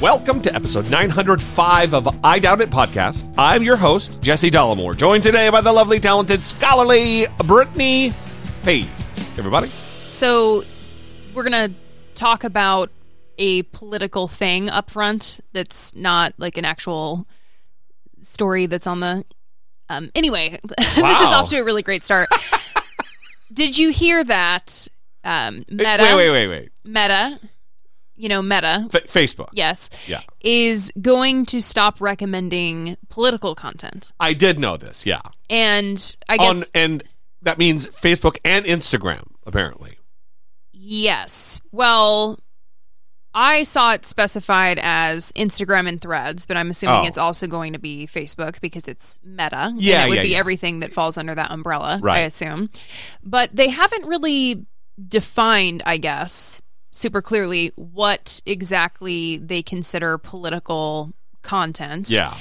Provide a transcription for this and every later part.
Welcome to episode 905 of I Doubt It podcast. I'm your host, Jesse Dollemore, joined today by the lovely, talented, scholarly Brittany Hey, Everybody. So, we're going to talk about a political thing up front that's not like an actual story that's on the. Um, anyway, this is off to a really great start. Did you hear that? Um, Meta, Wait, wait, wait, wait. Meta, you know, Meta, F- Facebook. yes, Yeah. is going to stop recommending political content. I did know this, yeah. And I guess On and that means Facebook and Instagram, apparently. Yes. Well, I saw it specified as Instagram and Threads, but I'm assuming Oh. it's also going to be Facebook because it's Meta. Yeah, and it would yeah, be yeah. everything that falls under that umbrella. Right. I assume, but they haven't really defined, I guess, super clearly what exactly they consider political content. Yeah.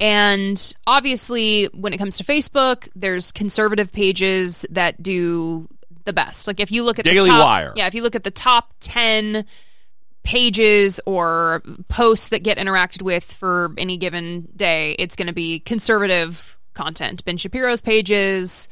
And obviously, when it comes to Facebook, there's conservative pages that do the best. Like if you look at Daily the top, Wire. yeah, if you look at the top ten pages or posts that get interacted with for any given day, it's going to be conservative content. Ben Shapiro's pages,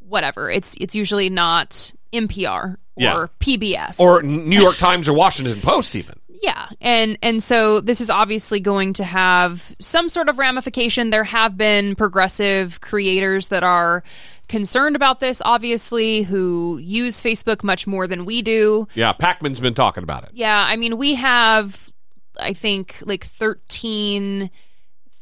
whatever. It's it's usually not NPR or Yeah. PBS Or New York Times or Washington Post, even. yeah, and and so this is obviously going to have some sort of ramification. There have been progressive creators that are concerned about this, obviously, who use Facebook much more than we do. Yeah, Pakman's been talking about it. Yeah, I mean, we have, I think, like thirteen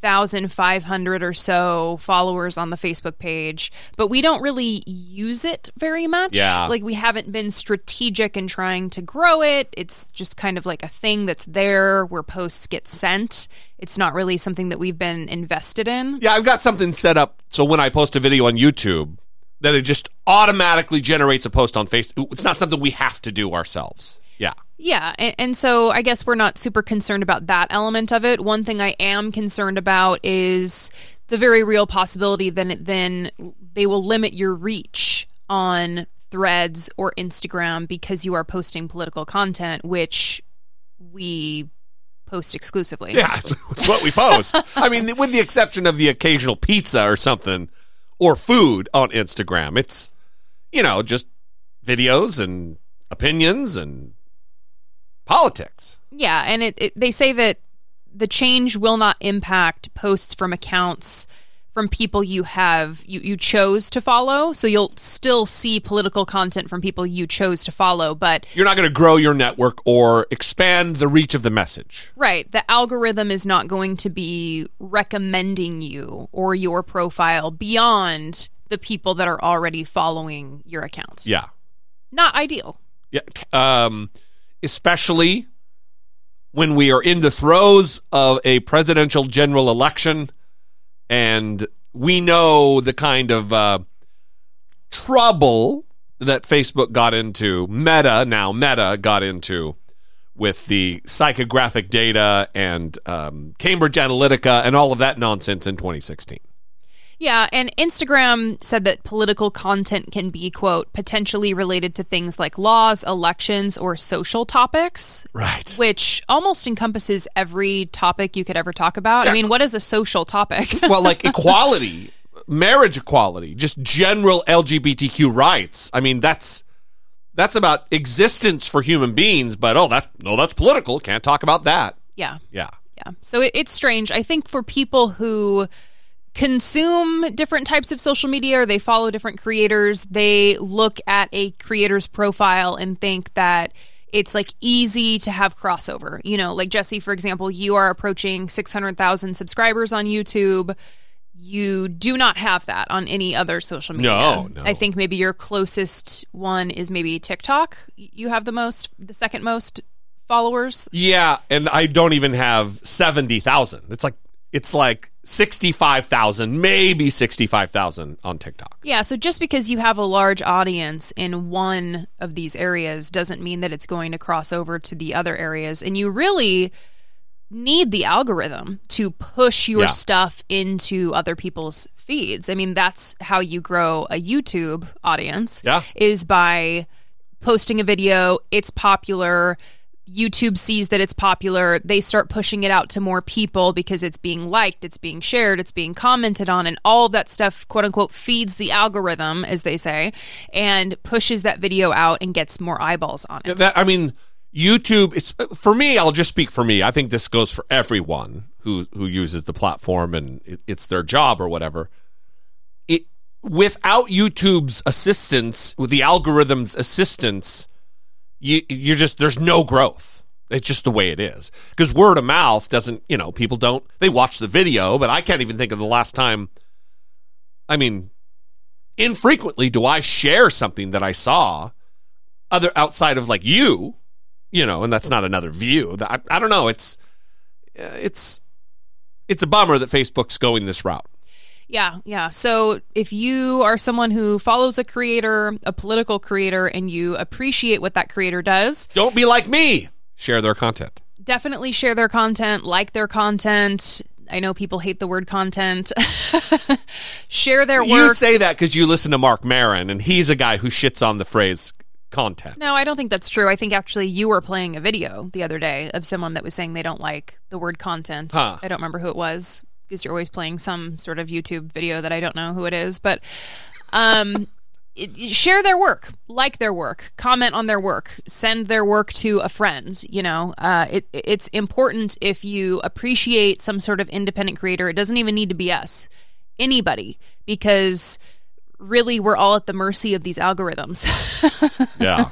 thousand five hundred or so followers on the Facebook page, but we don't really use it very much. Yeah. like we haven't been strategic in trying to grow it. It's just kind of like a thing that's there where posts get sent. It's not really something that we've been invested in. Yeah, I've got something set up so when I post a video on YouTube, that it just automatically generates a post on Facebook. It's not something we have to do ourselves. Yeah. Yeah, and, and so I guess we're not super concerned about that element of it. One thing I am concerned about is the very real possibility that then they will limit your reach on Threads or Instagram because you are posting political content, which we post exclusively. Yeah, it's, it's what we post. I mean, with the exception of the occasional pizza or something or food on Instagram, it's, you know, just videos and opinions and politics. Yeah, and it, it they say that the change will not impact posts from accounts from people you have you, you chose to follow. So you'll still see political content from people you chose to follow, but You're not going to grow your network or expand the reach of the message. right, the algorithm is not going to be recommending you or your profile beyond the people that are already following your account. Yeah. Not ideal. Yeah. Um, especially when we are in the throes of a presidential general election and we know the kind of uh, trouble that Facebook got into, Meta, now Meta got into with the psychographic data and um, Cambridge Analytica and all of that nonsense in 2016. Yeah, and Instagram said that political content can be, quote, potentially related to things like laws, elections, or social topics, Right. which almost encompasses every topic you could ever talk about. I mean, what is a social topic? well, like equality, marriage equality, just general LGBTQ rights. I mean, that's that's about existence for human beings. But oh, that's no, that's political. Can't talk about that. yeah, Yeah, yeah. So it, it's strange. I think for people who consume different types of social media or they follow different creators, they look at a creator's profile and think that it's like easy to have crossover. You know, like Jesse, for example, you are approaching 600,000 subscribers on YouTube. you do not have that on any other social media. No, no. I think maybe your closest one is maybe TikTok. You have the most, the second most followers. Yeah, and I don't even have 70,000. It's like it's like 65,000, maybe 65,000 on TikTok. Yeah, so just because you have a large audience in one of these areas doesn't mean that it's going to cross over to the other areas. And you really need the algorithm to push your Yeah. stuff into other people's feeds. I mean, that's how you grow a YouTube audience. Yeah. Is by posting a video, it's popular. YouTube sees that it's popular. They start pushing it out to more people because it's being liked, it's being shared, it's being commented on, and all of that stuff, quote unquote, feeds the algorithm, as they say, and pushes that video out and gets more eyeballs on it. That I mean, YouTube. It's for me. I'll just speak for me. I think this goes for everyone who who uses the platform and it, it's their job or whatever. It without YouTube's assistance, with the algorithm's assistance, you you're just there's no growth. It's just the way it is. Because word of mouth doesn't. You know, people don't. They watch the video, but I can't even think of the last time. I mean, infrequently do I share something that I saw other outside of like you, you know, and that's not another view. I, I don't know. It's it's it's a bummer that Facebook's going this route. Yeah, yeah. So if you are someone who follows a creator, a political creator, and you appreciate what that creator does, Don't be like me. Share their content. definitely share their content, like their content. I know people hate the word content. share their work. You say that because you listen to Marc Maron, and he's a guy who shits on the phrase content. no, I don't think that's true. I think actually you were playing a video the other day of someone that was saying they don't like the word content. Huh. I don't remember who it was because you're always playing some sort of YouTube video that I don't know who it is, but um it- share their work, like their work, comment on their work, send their work to a friend. You know, uh, it, it's important if you appreciate some sort of independent creator. It doesn't even need to be us, anybody, because really we're all at the mercy of these algorithms, Yeah.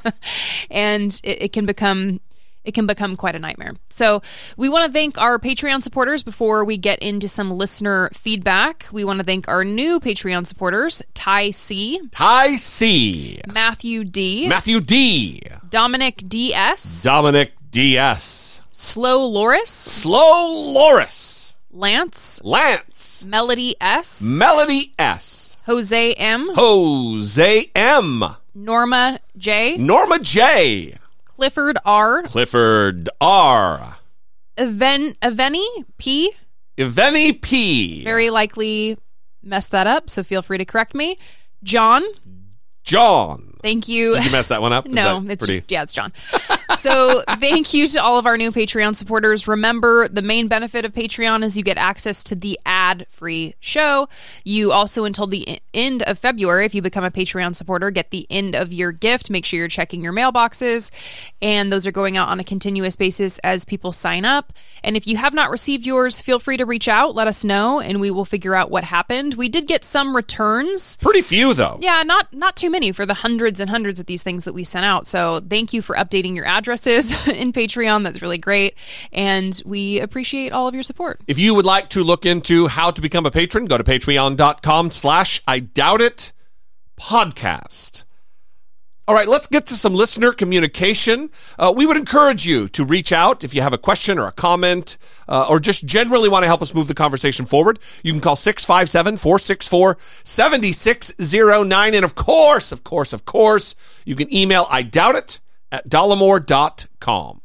and it, it can become. It can become quite a nightmare. So, we want to thank our Patreon supporters before we get into some listener feedback. We want to thank our new Patreon supporters Ty C, Ty C. Matthew D, Matthew D. Dominic DS, Dominic D.S. Slow Loris, Slow Loris. Lance, Lance. Melody S, Melody S. Jose M, Jose M. Norma J, Norma J. Clifford R, Clifford R. Even Eveni P, Eveni P. very likely messed that up, so feel free to correct me. John, John. Thank you. Did you mess that one up? No, it's pretty- just yeah, it's John. so thank you to all of our new Patreon supporters. Remember, the main benefit of Patreon is you get access to the ad-free show. You also, until the end of February, if you become a Patreon supporter, get the end of year gift. Make sure you're checking your mailboxes, and those are going out on a continuous basis as people sign up. And if you have not received yours, feel free to reach out, let us know, and we will figure out what happened. We did get some returns. Pretty few though. Yeah, not not too many for the hundreds and hundreds of these things that we sent out. So thank you for updating your addresses in Patreon. That's really great, and we appreciate all of your support. If you would like to look into how to become a patron, go to patreon.com slash I doubt it podcast. All right, let's get to some listener communication. Uh, we would encourage you to reach out if you have a question or a comment uh, or just generally want to help us move the conversation forward. You can call 657 464 7609. And of course, of course, of course, you can email I doubt it at dollemore.com.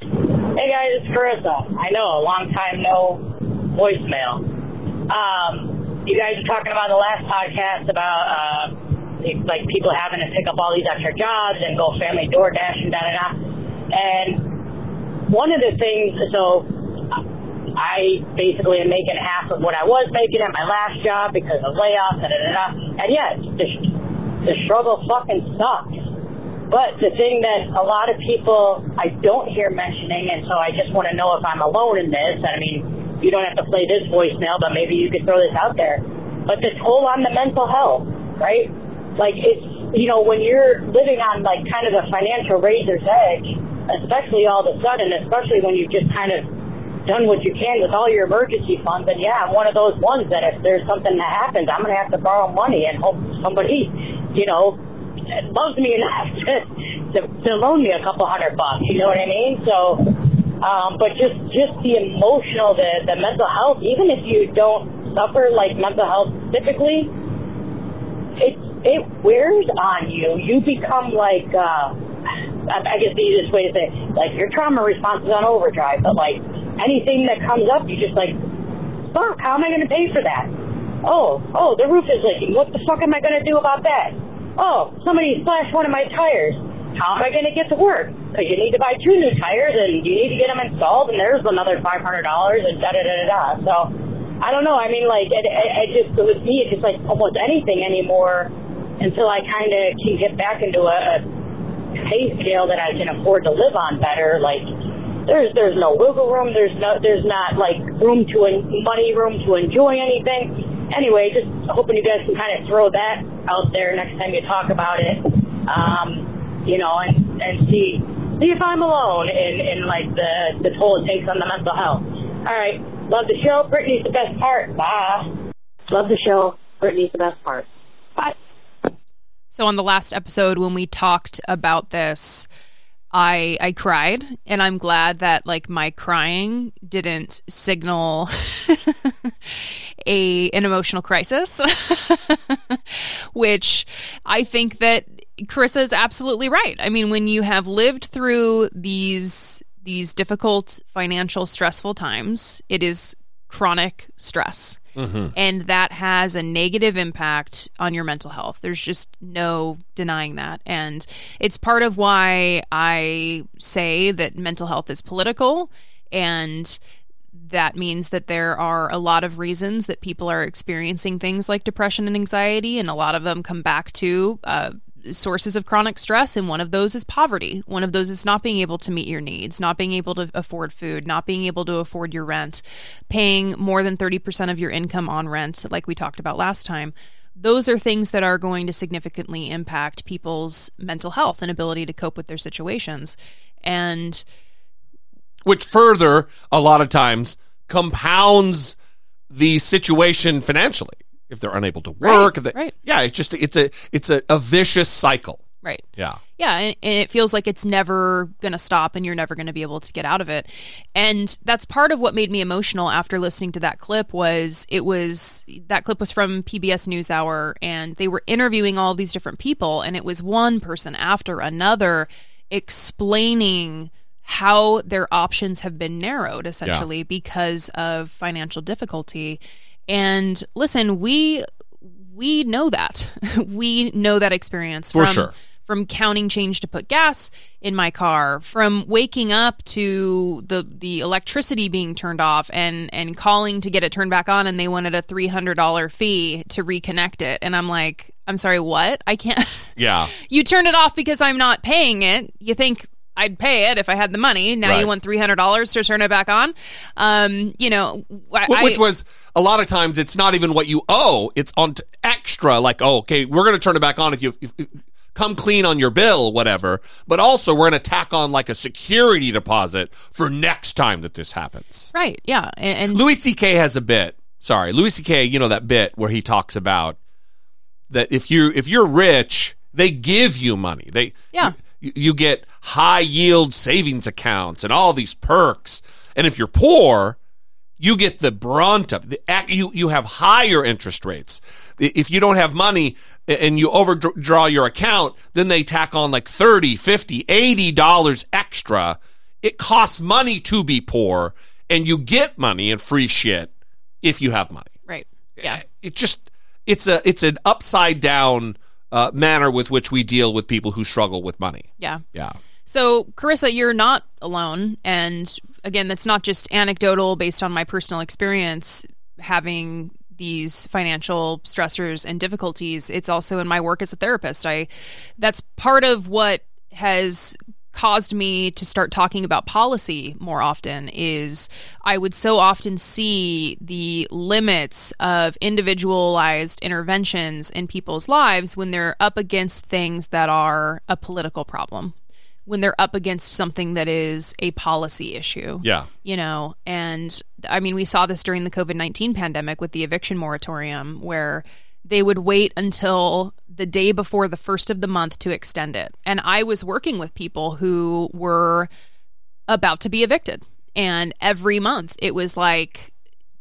Hey guys, it's Carissa. I know, a long time no voicemail. Um, you guys are talking about the last podcast about uh, like people having to pick up all these extra jobs and go family DoorDash and da da da. And one of the things, so I basically am making half of what I was making at my last job because of layoffs and da da da. And yeah, the, the struggle fucking sucks. But the thing that a lot of people I don't hear mentioning, and so I just want to know if I'm alone in this. And I mean, you don't have to play this voicemail, but maybe you could throw this out there. But the toll on the mental health, right? Like it's you know when you're living on like kind of the financial razor's edge, especially all of a sudden, especially when you've just kind of done what you can with all your emergency funds. And yeah, I'm one of those ones that if there's something that happens, I'm going to have to borrow money and hope somebody, you know, loves me enough to, to, to loan me a couple hundred bucks. You know what I mean? So, um, but just just the emotional, the the mental health. Even if you don't suffer like mental health typically, it it wears on you. You become like. Uh, I guess the easiest way to say it, like your trauma response is on overdrive, but like anything that comes up, you just like, fuck, how am I going to pay for that? Oh, oh, the roof is leaking. What the fuck am I going to do about that? Oh, somebody slashed one of my tires. How am I going to get to work? Because you need to buy two new tires and you need to get them installed, and there's another five hundred dollars and da da da da da. So I don't know. I mean, like it, it, it just with me, it's just like almost anything anymore until I kind of can get back into a, a pay scale that I can afford to live on better. Like there's there's no wiggle room. There's no there's not like room to en- money room to enjoy anything. Anyway, just hoping you guys can kind of throw that out there next time you talk about it. Um, you know, and and see see if I'm alone in in like the the toll it takes on the mental health. All right, love the show. Brittany's the best part. Bye. Love the show. Brittany's the best part. So on the last episode when we talked about this, I I cried and I'm glad that like my crying didn't signal a an emotional crisis which I think that Carissa is absolutely right. I mean when you have lived through these these difficult financial stressful times, it is chronic stress. Mm-hmm. And that has a negative impact on your mental health. There's just no denying that. And it's part of why I say that mental health is political. And that means that there are a lot of reasons that people are experiencing things like depression and anxiety. And a lot of them come back to uh, sources of chronic stress, and one of those is poverty. One of those is not being able to meet your needs, not being able to afford food, not being able to afford your rent, paying more than 30% of your income on rent, like we talked about last time. Those are things that are going to significantly impact people's mental health and ability to cope with their situations. And which further, a lot of times, compounds the situation financially if they're unable to work. Right, if they, right. Yeah, it's just it's a it's a, a vicious cycle. Right. Yeah. Yeah, and, and it feels like it's never going to stop and you're never going to be able to get out of it. And that's part of what made me emotional after listening to that clip was it was that clip was from PBS NewsHour and they were interviewing all these different people and it was one person after another explaining how their options have been narrowed essentially Yeah. because of financial difficulty. And listen, we we know that. we know that experience For from sure. from counting change to put gas in my car, from waking up to the the electricity being turned off and and calling to get it turned back on and they wanted a $300 fee to reconnect it. And I'm like, I'm sorry, what? I can't Yeah. You turned it off because I'm not paying it. You think I'd pay it if I had the money. Now Right. you want $300 to turn it back on? Um, you know, I, Which was a lot of times it's not even what you owe; it's on extra. Like, oh, okay, we're going to turn it back on if you if, if- come clean on your bill, whatever. But also, we're going to tack on like a security deposit for next time that this happens. right. Yeah. And, and Louis C.K. has a bit. Sorry, Louis C.K. You know that bit where he talks about that if you if you're rich, they give you money. They Yeah. you, you get high yield savings accounts and all these perks. And if you're poor, you get the brunt of the you you have higher interest rates. If you don't have money and you overdraw your account, then they tack on like 30, 50, 80 dollars extra. It costs money to be poor and you get money and free shit if you have money. right. Yeah. It just it's a it's an upside down uh, manner with which we deal with people who struggle with money. Yeah. Yeah. So, Carissa, you're not alone. And again, that's not just anecdotal based on my personal experience having these financial stressors and difficulties. It's also in my work as a therapist. I that's part of what has caused me to start talking about policy more often is I would so often see the limits of individualized interventions in people's lives when they're up against things that are a political problem when they're up against something that is a policy issue. Yeah. You know, and I mean, we saw this during the COVID 19 pandemic with the eviction moratorium, where they would wait until the day before the first of the month to extend it. And I was working with people who were about to be evicted. And every month it was like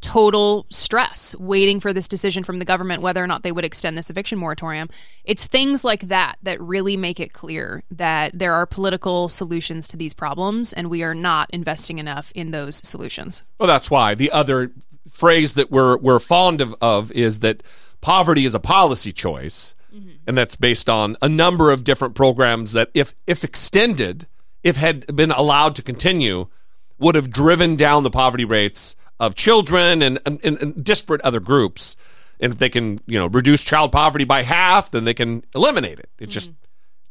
total stress waiting for this decision from the government whether or not they would extend this eviction moratorium. It's things like that that really make it clear that there are political solutions to these problems and we are not investing enough in those solutions. Well, that's why the other phrase that we're we're fond of, of is that poverty is a policy choice, mm-hmm. and that's based on a number of different programs that, if if extended, if had been allowed to continue, would have driven down the poverty rates of children and, and, and disparate other groups. And if they can, you know, reduce child poverty by half, then they can eliminate it. It mm-hmm. just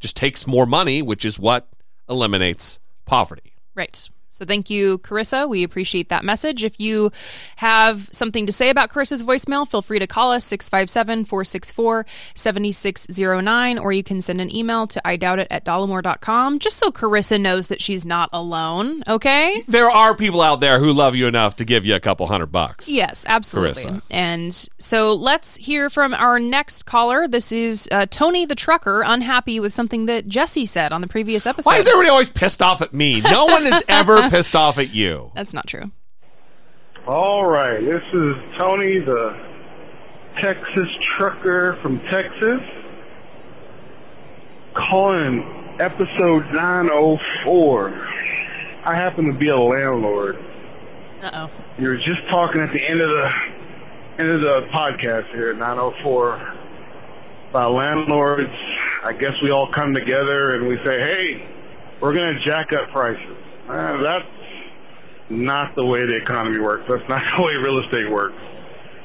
just takes more money, which is what eliminates poverty. Right. So thank you, Carissa. We appreciate that message. If you have something to say about Carissa's voicemail, feel free to call us 657 464 7609, or you can send an email to I doubt it at dollemore.com just so Carissa knows that she's not alone, okay? There are people out there who love you enough to give you a couple hundred bucks. Yes, absolutely. Carissa. And so let's hear from our next caller. This is uh, Tony the Trucker, unhappy with something that Jesse said on the previous episode. Why is everybody always pissed off at me? No one has ever pissed off at you. That's not true. All right, this is Tony, the Texas trucker from Texas, calling episode 904. I happen to be a landlord. Uh oh. You were just talking at the end of the end of the podcast here, 904, about landlords. I guess we all come together and we say, "Hey, we're going to jack up prices." Uh, that's not the way the economy works. That's not the way real estate works.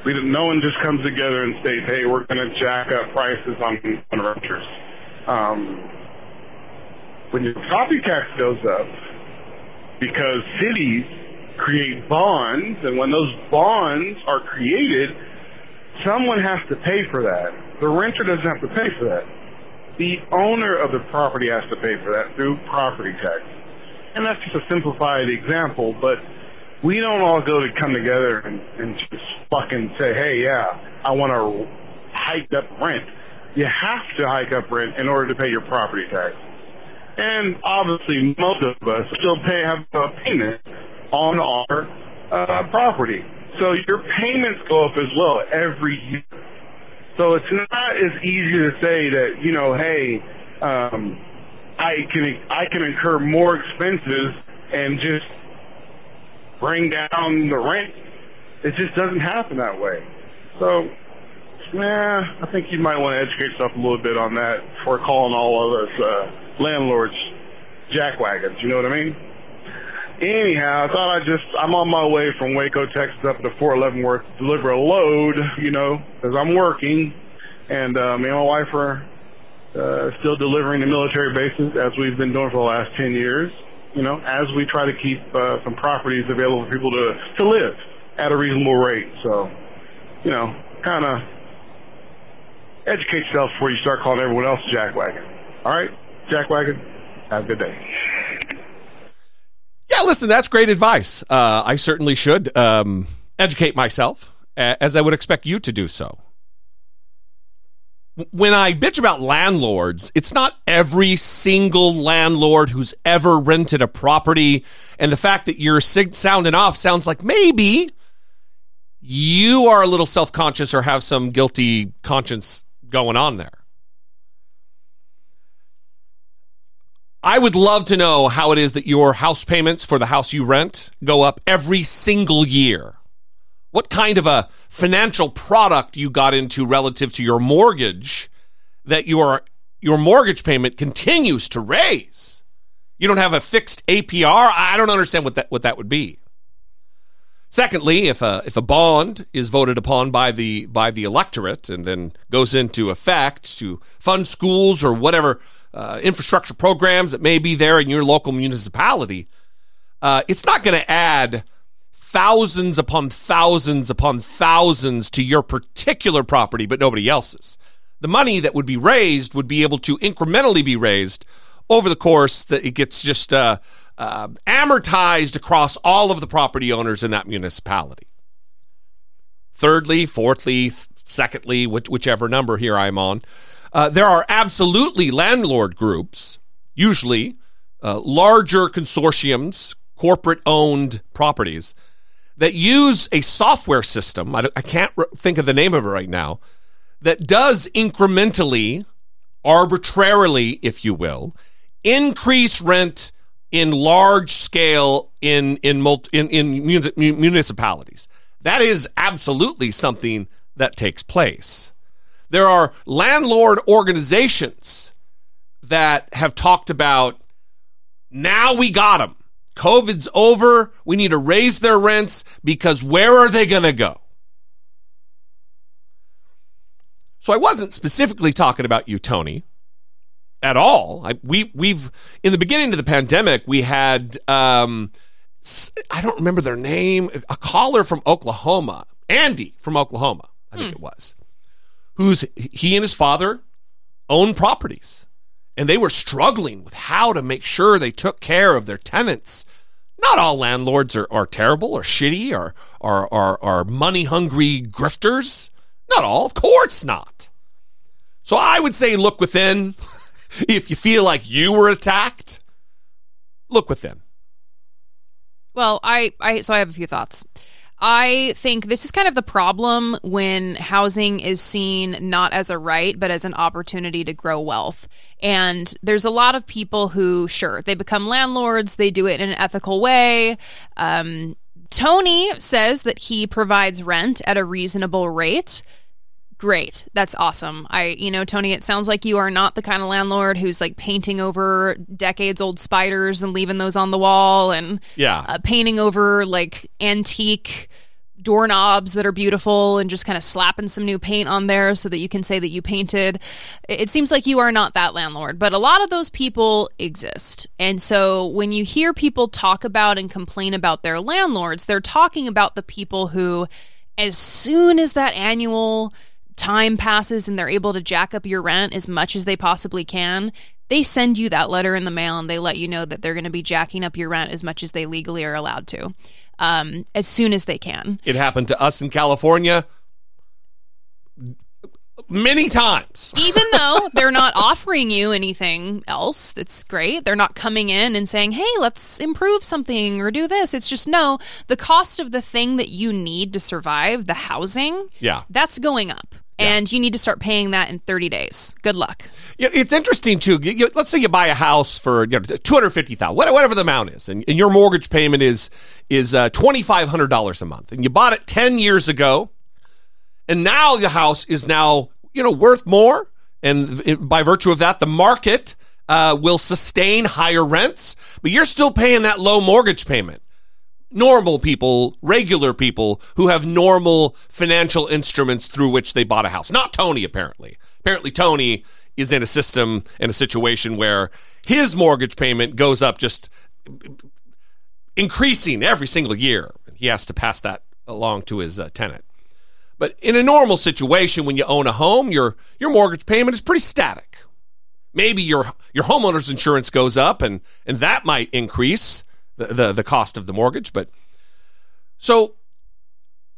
We, no one just comes together and states, hey, we're going to jack up prices on, on renters. Um, when your property tax goes up, because cities create bonds, and when those bonds are created, someone has to pay for that. The renter doesn't have to pay for that. The owner of the property has to pay for that through property tax and that's just a simplified example, but we don't all go to come together and, and just fucking say, hey, yeah, I want to hike up rent. You have to hike up rent in order to pay your property tax. And obviously, most of us still pay have a payment on our uh, property. So your payments go up as well every year. So it's not as easy to say that, you know, hey, um, I can I can incur more expenses and just bring down the rent. It just doesn't happen that way. So, yeah, I think you might want to educate yourself a little bit on that before calling all of us uh, landlords jackwagons. You know what I mean? Anyhow, I thought I just I'm on my way from Waco, Texas, up to Fort Leavenworth to deliver a load. You know, because I'm working, and uh, me and my wife are uh, still delivering to military bases as we've been doing for the last 10 years, you know, as we try to keep uh, some properties available for people to, to live at a reasonable rate. So, you know, kind of educate yourself before you start calling everyone else a jackwagon. All right, jackwagon, have a good day. Yeah, listen, that's great advice. Uh, I certainly should um, educate myself, as I would expect you to do so when I bitch about landlords, it's not every single landlord who's ever rented a property. And the fact that you're sounding off sounds like maybe you are a little self conscious or have some guilty conscience going on there. I would love to know how it is that your house payments for the house you rent go up every single year what kind of a financial product you got into relative to your mortgage that your your mortgage payment continues to raise. You don't have a fixed APR. I don't understand what that what that would be. Secondly, if a if a bond is voted upon by the by the electorate and then goes into effect to fund schools or whatever uh, infrastructure programs that may be there in your local municipality, uh, it's not going to add thousands upon thousands upon thousands to your particular property, but nobody else's. The money that would be raised would be able to incrementally be raised over the course that it gets just uh, uh, amortized across all of the property owners in that municipality. Thirdly, fourthly, th- secondly, which, whichever number here I'm on, uh, there are absolutely landlord groups, usually uh, larger consortiums, corporate owned properties, that use a software system. I, I can't re- think of the name of it right now, that does incrementally, arbitrarily, if you will, increase rent in large scale in in multi, in, in municipalities. That is absolutely something that takes place. There are landlord organizations that have talked about now we got them. COVID's over. We need to raise their rents because where are they going to go? So I wasn't specifically talking about you, Tony, at all. I, we we've in the beginning of the pandemic we had um, I don't remember their name, a caller from Oklahoma, Andy from Oklahoma, I think hmm. it was, who's he and his father own properties and they were struggling with how to make sure they took care of their tenants. Not all landlords are, are terrible or shitty or are, are, are money hungry grifters. Not all, of course not. So I would say look within. if you feel like you were attacked, look within. Well, I, I so I have a few thoughts. I think this is kind of the problem when housing is seen not as a right, but as an opportunity to grow wealth. And there's a lot of people who, sure, they become landlords, they do it in an ethical way. Um, Tony says that he provides rent at a reasonable rate. Great. That's awesome. I, you know, Tony, it sounds like you are not the kind of landlord who's like painting over decades old spiders and leaving those on the wall and yeah, uh, painting over like antique doorknobs that are beautiful and just kind of slapping some new paint on there so that you can say that you painted. It seems like you are not that landlord, but a lot of those people exist. And so when you hear people talk about and complain about their landlords, they're talking about the people who, as soon as that annual time passes and they're able to jack up your rent as much as they possibly can, they send you that letter in the mail and they let you know that they're going to be jacking up your rent as much as they legally are allowed to um, as soon as they can. It happened to us in California many times. Even though they're not offering you anything else that's great, they're not coming in and saying, hey, let's improve something or do this. It's just no, the cost of the thing that you need to survive, the housing, yeah. that's going up. Yeah. And you need to start paying that in 30 days. Good luck. Yeah, it's interesting too. You, you, let's say you buy a house for you know, 250,000, whatever the amount is, and, and, your mortgage payment is is uh, $2,500 a month, and you bought it 10 years ago, and now the house is now you know worth more, and it, by virtue of that, the market uh, will sustain higher rents, but you're still paying that low mortgage payment normal people, regular people who have normal financial instruments through which they bought a house. Not Tony, apparently. Apparently, Tony is in a system, in a situation where his mortgage payment goes up just increasing every single year. He has to pass that along to his uh, tenant. But in a normal situation, when you own a home, your your mortgage payment is pretty static. Maybe your your homeowner's insurance goes up, and and that might increase the, the, the cost of the mortgage. But so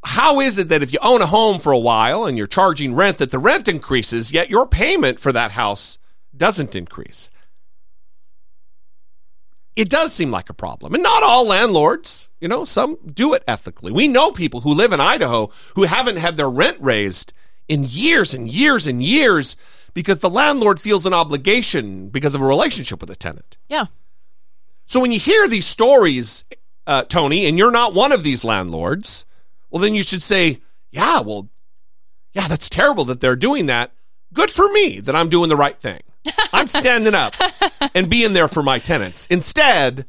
how is it that if you own a home for a while and you're charging rent, that the rent increases, yet your payment for that house doesn't increase? It does seem like a problem. And not all landlords, you know, some do it ethically. We know people who live in Idaho who haven't had their rent raised in years and years and years because the landlord feels an obligation because of a relationship with a tenant. Yeah. So when you hear these stories, uh, Tony, and you're not one of these landlords, well, then you should say, yeah, well, yeah, that's terrible that they're doing that. Good for me that I'm doing the right thing. I'm standing up and being there for my tenants. Instead,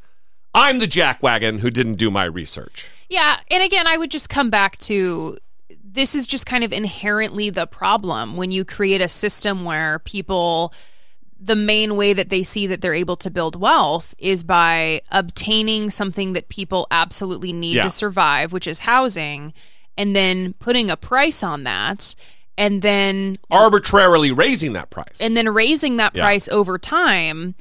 I'm the jackwagon who didn't do my research. Yeah. And again, I would just come back to this is just kind of inherently the problem when you create a system where people the main way that they see that they're able to build wealth is by obtaining something that people absolutely need yeah. to survive, which is housing, and then putting a price on that and then arbitrarily raising that price. And then raising that yeah. price over time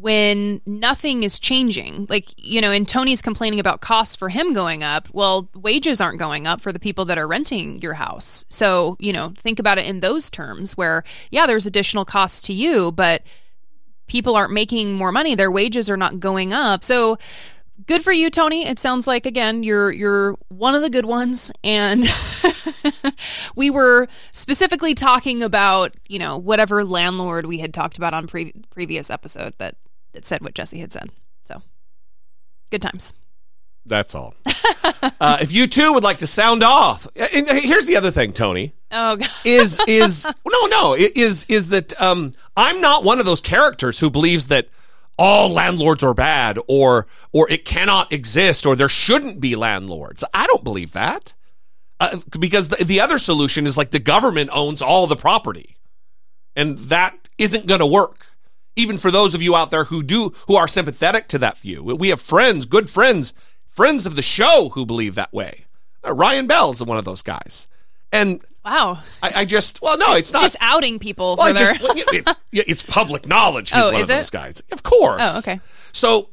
when nothing is changing. Like, you know, and Tony's complaining about costs for him going up. Well, wages aren't going up for the people that are renting your house. So, you know, think about it in those terms where, yeah, there's additional costs to you, but people aren't making more money. Their wages are not going up. So, good for you tony it sounds like again you're you're one of the good ones and we were specifically talking about you know whatever landlord we had talked about on pre- previous episode that that said what jesse had said so good times That's all. uh, if you too would like to sound off, and here's the other thing, Tony. oh god is is no no is is that um I'm not one of those characters who believes that all landlords are bad or or it cannot exist or there shouldn't be landlords. I don't believe that. Uh, because the, the other solution is like the government owns all the property. And that isn't going to work. Even for those of you out there who do who are sympathetic to that view. We have friends, good friends, friends of the show who believe that way. Uh, Ryan Bell's one of those guys. And wow I, I just well no, it's not. just outing people well, for their just, well, it's it's public knowledge. He's Oh, one is of it? those guys, of course. Oh, okay. So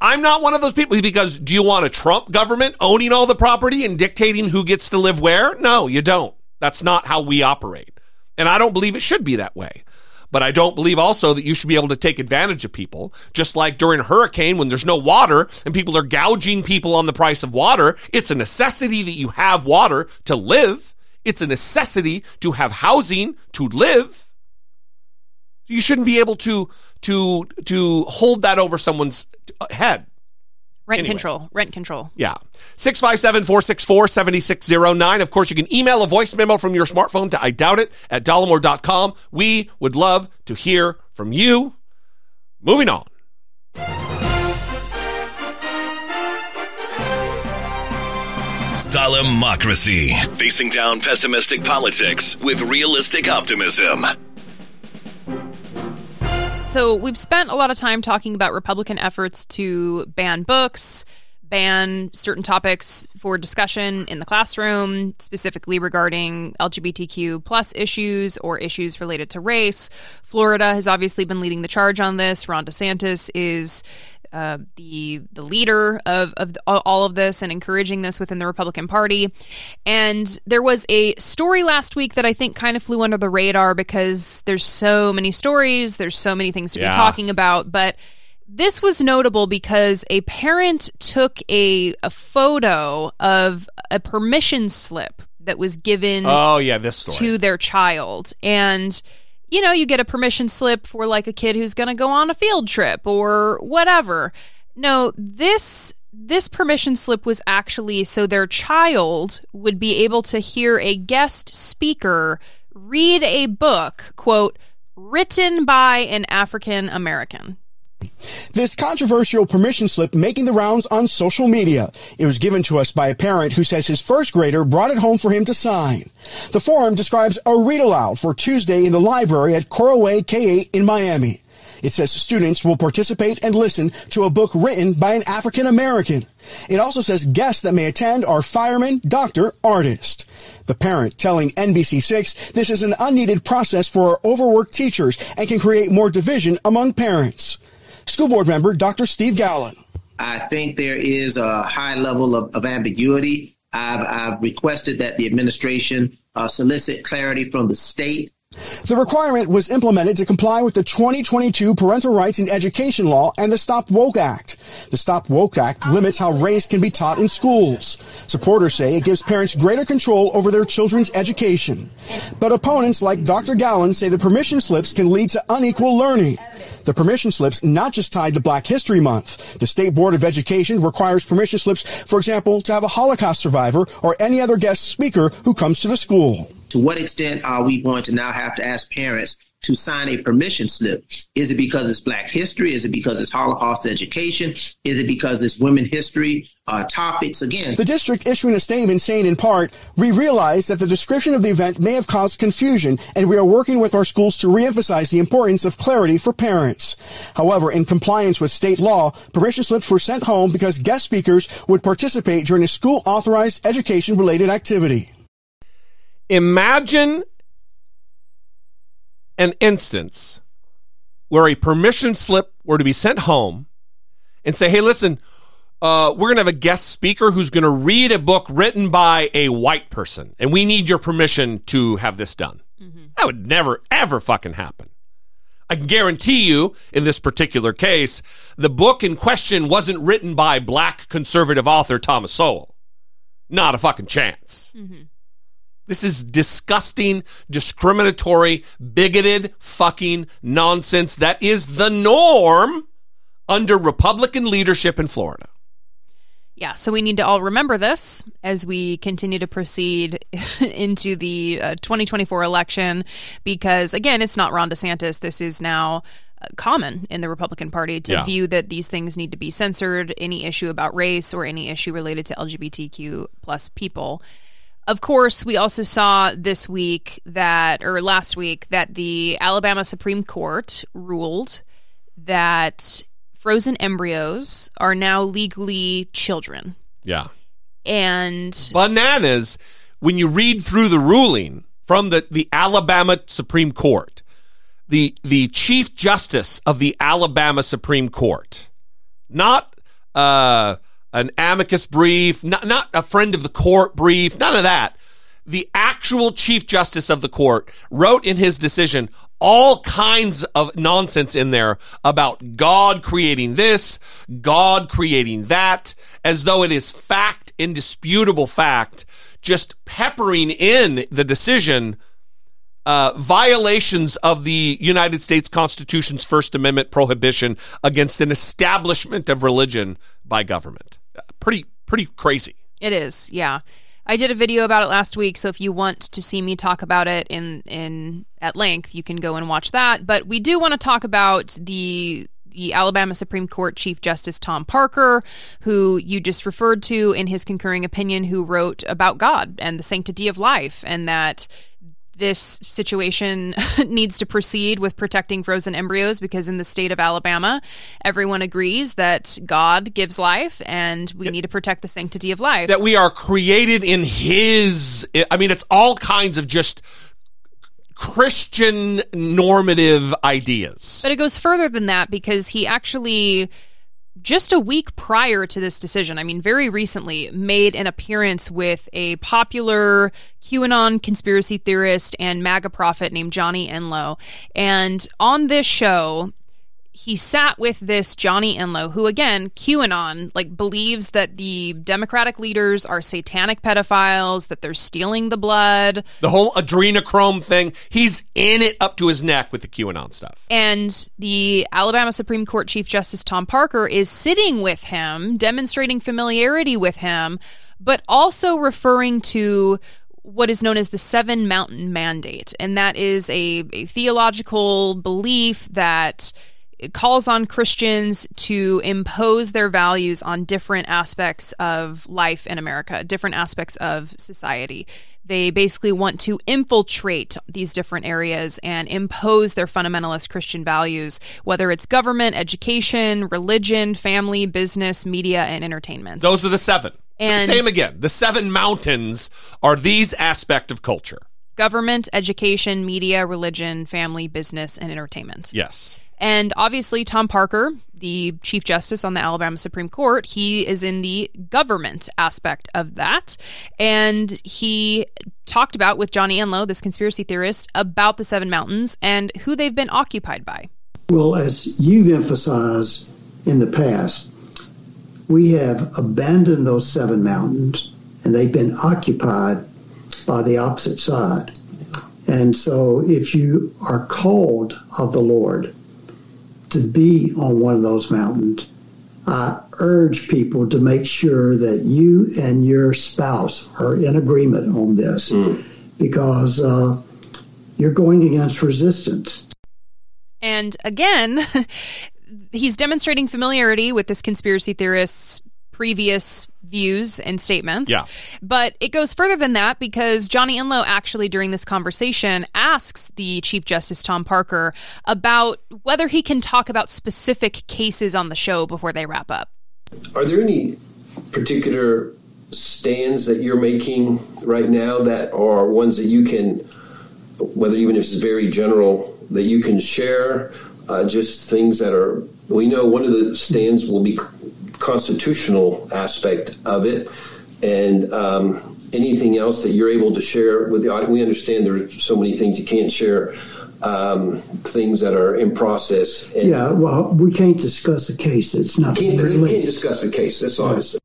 I'm not one of those people because do you want a Trump government owning all the property and dictating who gets to live where? No, you don't. That's not how we operate, and I don't believe it should be that way. But I don't believe also that you should be able to take advantage of people, just like during a hurricane when there's no water and people are gouging people on the price of water. It's a necessity that you have water to live. It's a necessity to have housing to live. You shouldn't be able to to to hold that over someone's uh, head. Rent anyway. control rent control Yeah. 657-464-7609. Of course, you can email a voice memo from your smartphone to I doubt it at dollemore.com. We would love to hear from you. Moving on. Dollemocracy. Facing down pessimistic politics with realistic optimism. So we've spent a lot of time talking about Republican efforts to ban books, ban certain topics for discussion in the classroom, specifically regarding LGBTQ plus issues or issues related to race. Florida has obviously been leading the charge on this. Ron DeSantis is uh, the the leader of of the, all of this and encouraging this within the Republican Party. And there was a story last week that I think kind of flew under the radar because there's so many stories, there's so many things to Yeah. be talking about, but this was notable because a parent took a a photo of a permission slip that was given Oh yeah, this story. to their child and you know you get a permission slip for like a kid who's going to go on a field trip or whatever. No this this permission slip was actually so their child would be able to hear a guest speaker read a book quote written by an african american This controversial permission slip making the rounds on social media. It was given to us by a parent who says his first grader brought it home for him to sign. The forum describes a read aloud for Tuesday in the library at Coral Way K8 in Miami. It says students will participate and listen to a book written by an African American. It also says guests that may attend are fireman, doctor, artist. The parent telling NBC6 this is an unneeded process for our overworked teachers and can create more division among parents. School board member Dr. Steve Gallon. I think there is a high level of, of ambiguity. I've, I've requested that the administration uh, solicit clarity from the state The requirement was implemented to comply with the 2022 Parental Rights in Education Law and the Stop Woke Act. The Stop Woke Act limits how race can be taught in schools. Supporters say it gives parents greater control over their children's education. But opponents like Dr. Gallon say the permission slips can lead to unequal learning. The permission slips not just tied to Black History Month. The State Board of Education requires permission slips, for example, to have a Holocaust survivor or any other guest speaker who comes to the school. To what extent are we going to now have to ask parents to sign a permission slip? Is it because it's Black history? Is it because it's Holocaust education? Is it because it's women history uh, topics? Again, The district issuing a statement saying in part, we realize that the description of the event may have caused confusion and we are working with our schools to reemphasize the importance of clarity for parents. However, in compliance with state law, permission slips were sent home because guest speakers would participate during a school authorized education related activity. Imagine an instance where a permission slip were to be sent home and say, hey, listen, uh, we're going to have a guest speaker who's going to read a book written by a white person, and we need your permission to have this done. That would never, ever fucking happen. I can guarantee you, in this particular case, the book in question wasn't written by black conservative author Thomas Sowell. Not a fucking chance. This is disgusting, discriminatory, bigoted fucking nonsense that is the norm under Republican leadership in Florida. Yeah, so we need to all remember this as we continue to proceed into the uh, 2024 election because, again, it's not Ron DeSantis. This is now uh, common in the Republican Party to Yeah. view that these things need to be censored, any issue about race or any issue related to LGBTQ plus people. Of course, we also saw this week that, or last week, that the Alabama Supreme Court ruled that frozen embryos are now legally children. Yeah. And bananas when you read through the ruling from the, the Alabama Supreme Court. The the Chief Justice of the Alabama Supreme Court, not uh, an amicus brief, not not a friend of the court brief, none of that. The actual Chief Justice of the court wrote in his decision all kinds of nonsense in there about God creating this, God creating that, as though it is fact, indisputable fact, just peppering in the decision uh, violations of the United States Constitution's First Amendment prohibition against an establishment of religion by government. Pretty, pretty crazy. it is, yeah. I did a video about it last week, so if you want to see me talk about it in in at length, you can go and watch that. But we do want to talk about the the Alabama Supreme Court Chief Justice Tom Parker, who you just referred to in his concurring opinion, who wrote about God and the sanctity of life, and that this situation needs to proceed with protecting frozen embryos because in the state of Alabama, everyone agrees that God gives life and we need to protect the sanctity of life. That we are created in His. I mean, it's all kinds of just Christian normative ideas. But it goes further than that because he actually, just a week prior to this decision, I mean, very recently, made an appearance with a popular QAnon conspiracy theorist and MAGA prophet named Johnny Enlow. And on this show, he sat with this Johnny Enlow, who again, QAnon, like believes that the Democratic leaders are satanic pedophiles, that they're stealing the blood, The whole adrenochrome thing, he's in it up to his neck with the QAnon stuff. And the Alabama Supreme Court Chief Justice Tom Parker is sitting with him, demonstrating familiarity with him, but also referring to what is known as the Seven Mountain Mandate. And that is a, a theological belief that it calls on Christians to impose their values on different aspects of life in America, different aspects of society. They basically want to infiltrate these different areas and impose their fundamentalist Christian values, whether it's government, education, religion, family, business, media, and entertainment. Those are the seven. And- Same again. The seven mountains are these aspect of culture. government, education, media, religion, family, business, and entertainment. Yes. And obviously, Tom Parker, the Chief Justice on the Alabama Supreme Court, he is in the government aspect of that. And he talked about with Johnny Enlow, this conspiracy theorist, about the Seven Mountains and who they've been occupied by. Well, as you've emphasized in the past, we have abandoned those seven mountains and they've been occupied by the opposite side. And so, if you are called of the Lord to be on one of those mountains, I urge people to make sure that you and your spouse are in agreement on this because uh, you're going against resistance. And again, he's demonstrating familiarity with this conspiracy theorist's previous views and statements. Yeah. But it goes further than that because Johnny Enlow actually, during this conversation, asks the Chief Justice Tom Parker about whether he can talk about specific cases on the show before they wrap up. Are there any particular stands that you're making right now that are ones that you can, whether even if it's very general, that you can share uh, just things that are. We know one of the stands will be constitutional aspect of it, and um, anything else that you're able to share with the audience. We understand there are so many things you can't share. Um, things that are in process. And Yeah, well, we can't discuss a case that's not can't, been you can't discuss the case. That's obvious.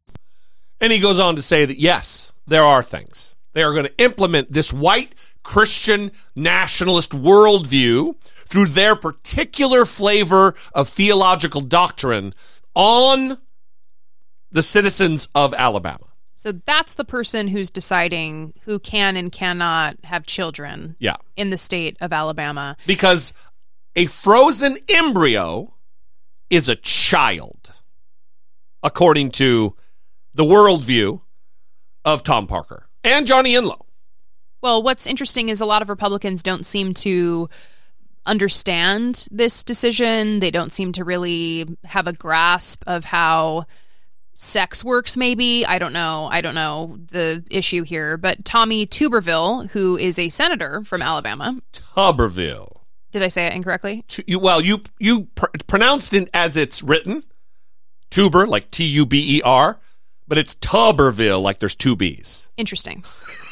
And he goes on to say that yes, there are things. They are going to implement this white Christian nationalist worldview through their particular flavor of theological doctrine on the citizens of Alabama. So that's the person who's deciding who can and cannot have children Yeah. in the state of Alabama. Because a frozen embryo is a child, according to the worldview of Tom Parker and Johnny Enlow. Well, what's interesting is a lot of Republicans don't seem to understand this decision. They don't seem to really have a grasp of how sex works maybe. I don't know. I don't know the issue here. But tommy tuberville who is a senator from alabama. Tuberville. did i say it incorrectly? Tu- you, well, you you pr- pronounced it as it's written, tuber like T U B E R, but it's Tuberville like there's two B's. interesting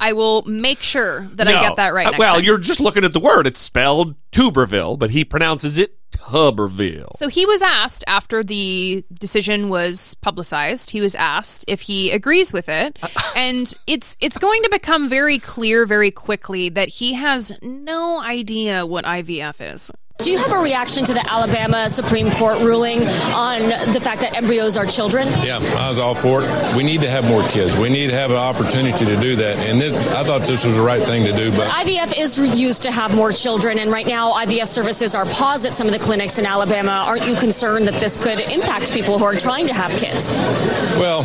i will make sure that i get that right Uh, well, time. you're just looking at the word. It's spelled Tuberville, but he pronounces it Tuberville. So he was asked after the decision was publicized. He was asked if he agrees with it, and it's it's going to become very clear very quickly that he has no idea what IVF is. Do you have a reaction to the Alabama Supreme Court ruling on the fact that embryos are children? Yeah, I was all for it. We need to have more kids. We need to have an opportunity to do that. And this, I thought this was the right thing to do, but IVF is used to have more children, and right now IVF services are paused at some of the clinics in Alabama. Aren't you concerned that this could impact people who are trying to have kids? well,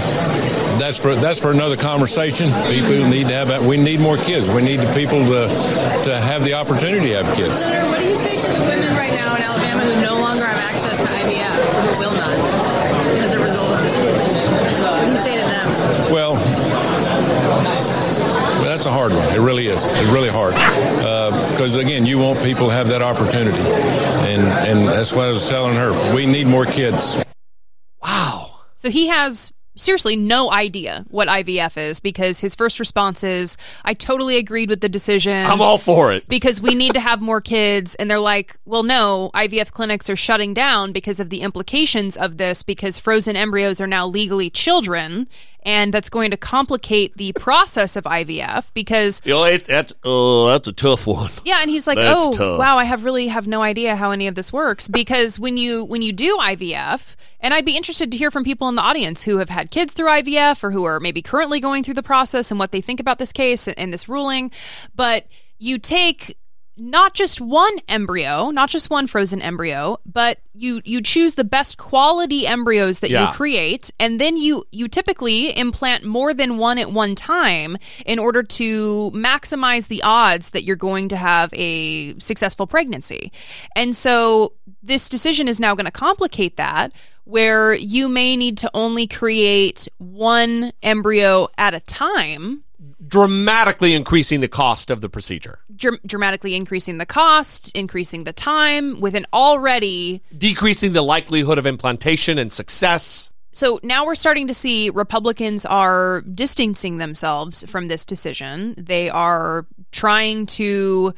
that's for that's for another conversation. People need to have. We need more kids. We need the people to to have the opportunity to have kids. Senator, what do you say to the women right now in Alabama who no longer have access to IVF, or who will not, as a result of this ruling? What do you say to them? Well, well, that's a hard one. It really is. It's really hard uh, because again, you want people to have that opportunity, and and that's what I was telling her. We need more kids. Wow. So he has seriously no idea what IVF is because his first response is, I totally agreed with the decision. I'm all for it. because we need to have more kids. And they're like, well, no, IVF clinics are shutting down because of the implications of this, because frozen embryos are now legally children. And that's going to complicate the process of IVF because You know, it, that's uh, that's a tough one. yeah, and he's like, That's "Oh, tough. wow, I have really have no idea how any of this works because when you when you do IVF, and I'd be interested to hear from people in the audience who have had kids through IVF or who are maybe currently going through the process and what they think about this case and, and this ruling, but you take not just one embryo, not just one frozen embryo, but you you choose the best quality embryos that Yeah. you create and then you you typically implant more than one at one time in order to maximize the odds that you're going to have a successful pregnancy. And so this decision is now going to complicate that where you may need to only create one embryo at a time Dramatically increasing the cost of the procedure, dr- dramatically increasing the cost, increasing the time with an already decreasing the likelihood of implantation and success. So now we're starting to see Republicans are distancing themselves from this decision. They are trying to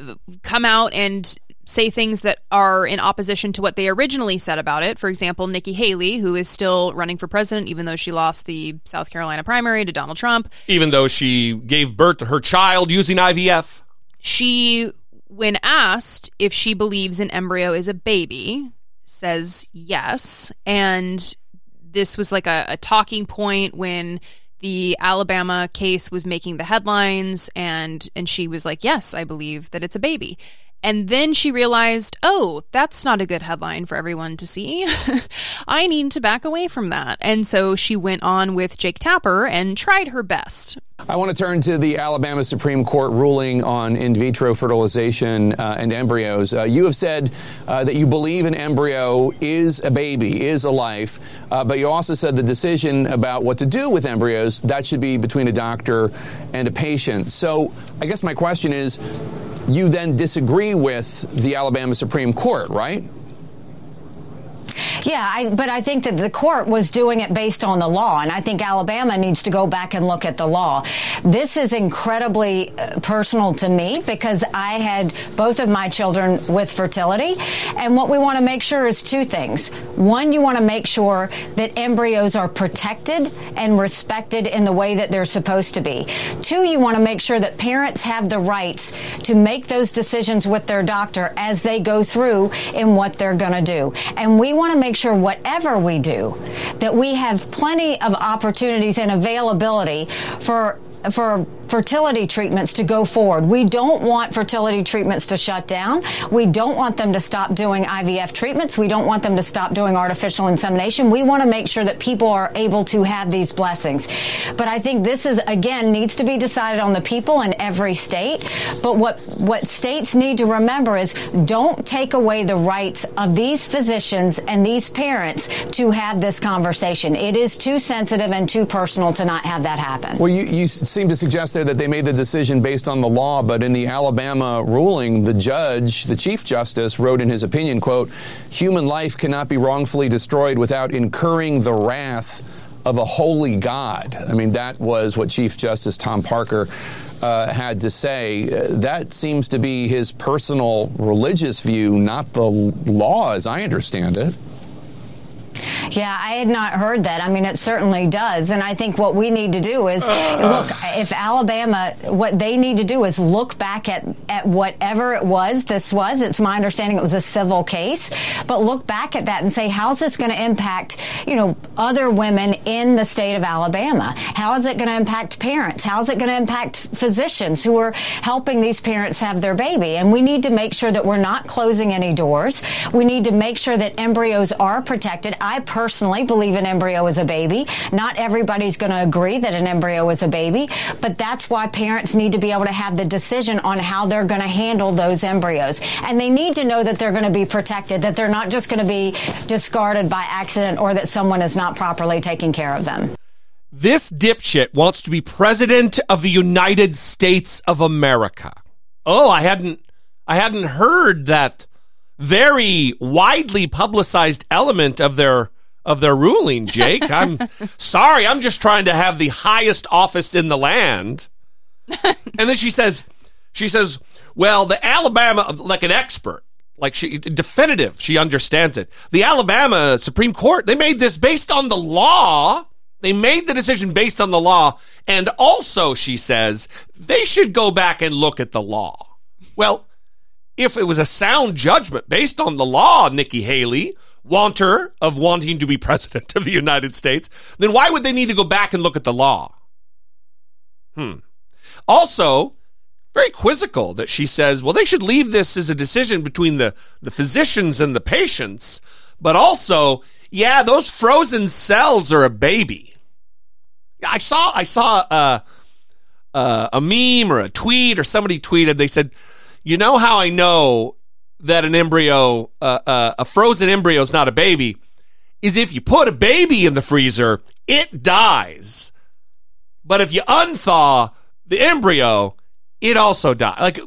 uh, come out and say things that are in opposition to what they originally said about it. For example, Nikki Haley, who is still running for president, even though she lost the South Carolina primary to Donald Trump, Even though she gave birth to her child using IVF. she, when asked if she believes an embryo is a baby, says yes. And this was like a, a talking point when the Alabama case was making the headlines and and she was like, "Yes, I believe that it's a baby." And then she realized, "Oh, that's not a good headline for everyone to see. I need to back away from that." And so she went on with Jake Tapper and tried her best. I want to turn to the Alabama Supreme Court ruling on in vitro fertilization uh, and embryos. Uh, you have said uh, that you believe an embryo is a baby, is a life, uh, but you also said the decision about what to do with embryos that should be between a doctor and a patient. So I guess my question is. You then disagree with the Alabama Supreme Court, right? Yeah, I, but I think that the court was doing it based on the law, and I think Alabama needs to go back and look at the law. This is incredibly uh, personal to me because I had both of my children with fertility, and what we want to make sure is two things. One, you want to make sure that embryos are protected and respected in the way that they're supposed to be. Two, you want to make sure that parents have the rights to make those decisions with their doctor as they go through in what they're going to do. And we want to make sure whatever we do, that we have plenty of opportunities and availability for for fertility treatments to go forward. We don't want fertility treatments to shut down. We don't want them to stop doing IVF treatments. We don't want them to stop doing artificial insemination. We want to make sure that people are able to have these blessings. But I think this is again needs to be decided on the people in every state. But what what states need to remember is don't take away the rights of these physicians and these parents to have this conversation. It is too sensitive and too personal to not have that happen. Well, you, you seem to suggest there that they made the decision based on the law, but in the Alabama ruling, the judge, the chief justice, wrote in his opinion, quote, human life cannot be wrongfully destroyed without incurring the wrath of a holy God. I mean, that was what Chief Justice Tom Parker uh, had to say. Uh, that seems to be his personal religious view, not the law as I understand it. Yeah, I had not heard that. I mean, it certainly does. And I think what we need to do is look, if Alabama, what they need to do is look back at, at whatever it was this was. It's my understanding it was a civil case, but look back at that and say, how's this going to impact, you know, other women in the state of Alabama? How is it going to impact parents? How is it going to impact physicians who are helping these parents have their baby? And we need to make sure that we're not closing any doors. We need to make sure that embryos are protected. I personally believe an embryo is a baby. Not everybody's going to agree that an embryo is a baby, but that's why parents need to be able to have the decision on how they're going to handle those embryos. And they need to know that they're going to be protected, that they're not just going to be discarded by accident or that someone is not properly taking care of them. This dipshit wants to be president of the United States of America. Oh, I hadn't I hadn't heard that very widely publicized element of their of their ruling, Jake. I'm sorry, I'm just trying to have the highest office in the land. and then she says she says, "Well, the Alabama like an expert, like she definitive, she understands it. The Alabama Supreme Court, they made this based on the law. They made the decision based on the law, and also she says they should go back and look at the law. Well, if it was a sound judgment based on the law, Nikki Haley, wanter of wanting to be president of the United States, then why would they need to go back and look at the law? Hmm. Also, very quizzical that she says, well, they should leave this as a decision between the, the physicians and the patients, but also, yeah, those frozen cells are a baby. I saw, I saw uh, uh, a meme or a tweet or somebody tweeted, they said, you know how I know that an embryo, uh, uh, a frozen embryo is not a baby, is if you put a baby in the freezer, it dies. But if you unthaw the embryo, it also dies. Like,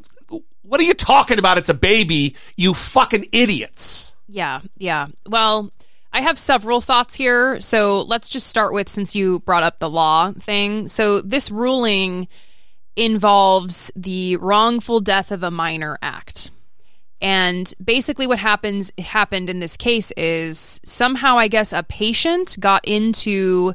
what are you talking about? It's a baby, you fucking idiots. Yeah, yeah. Well, I have several thoughts here. So let's just start with since you brought up the law thing. So this ruling involves the wrongful death of a minor act. And basically what happens happened in this case is somehow I guess a patient got into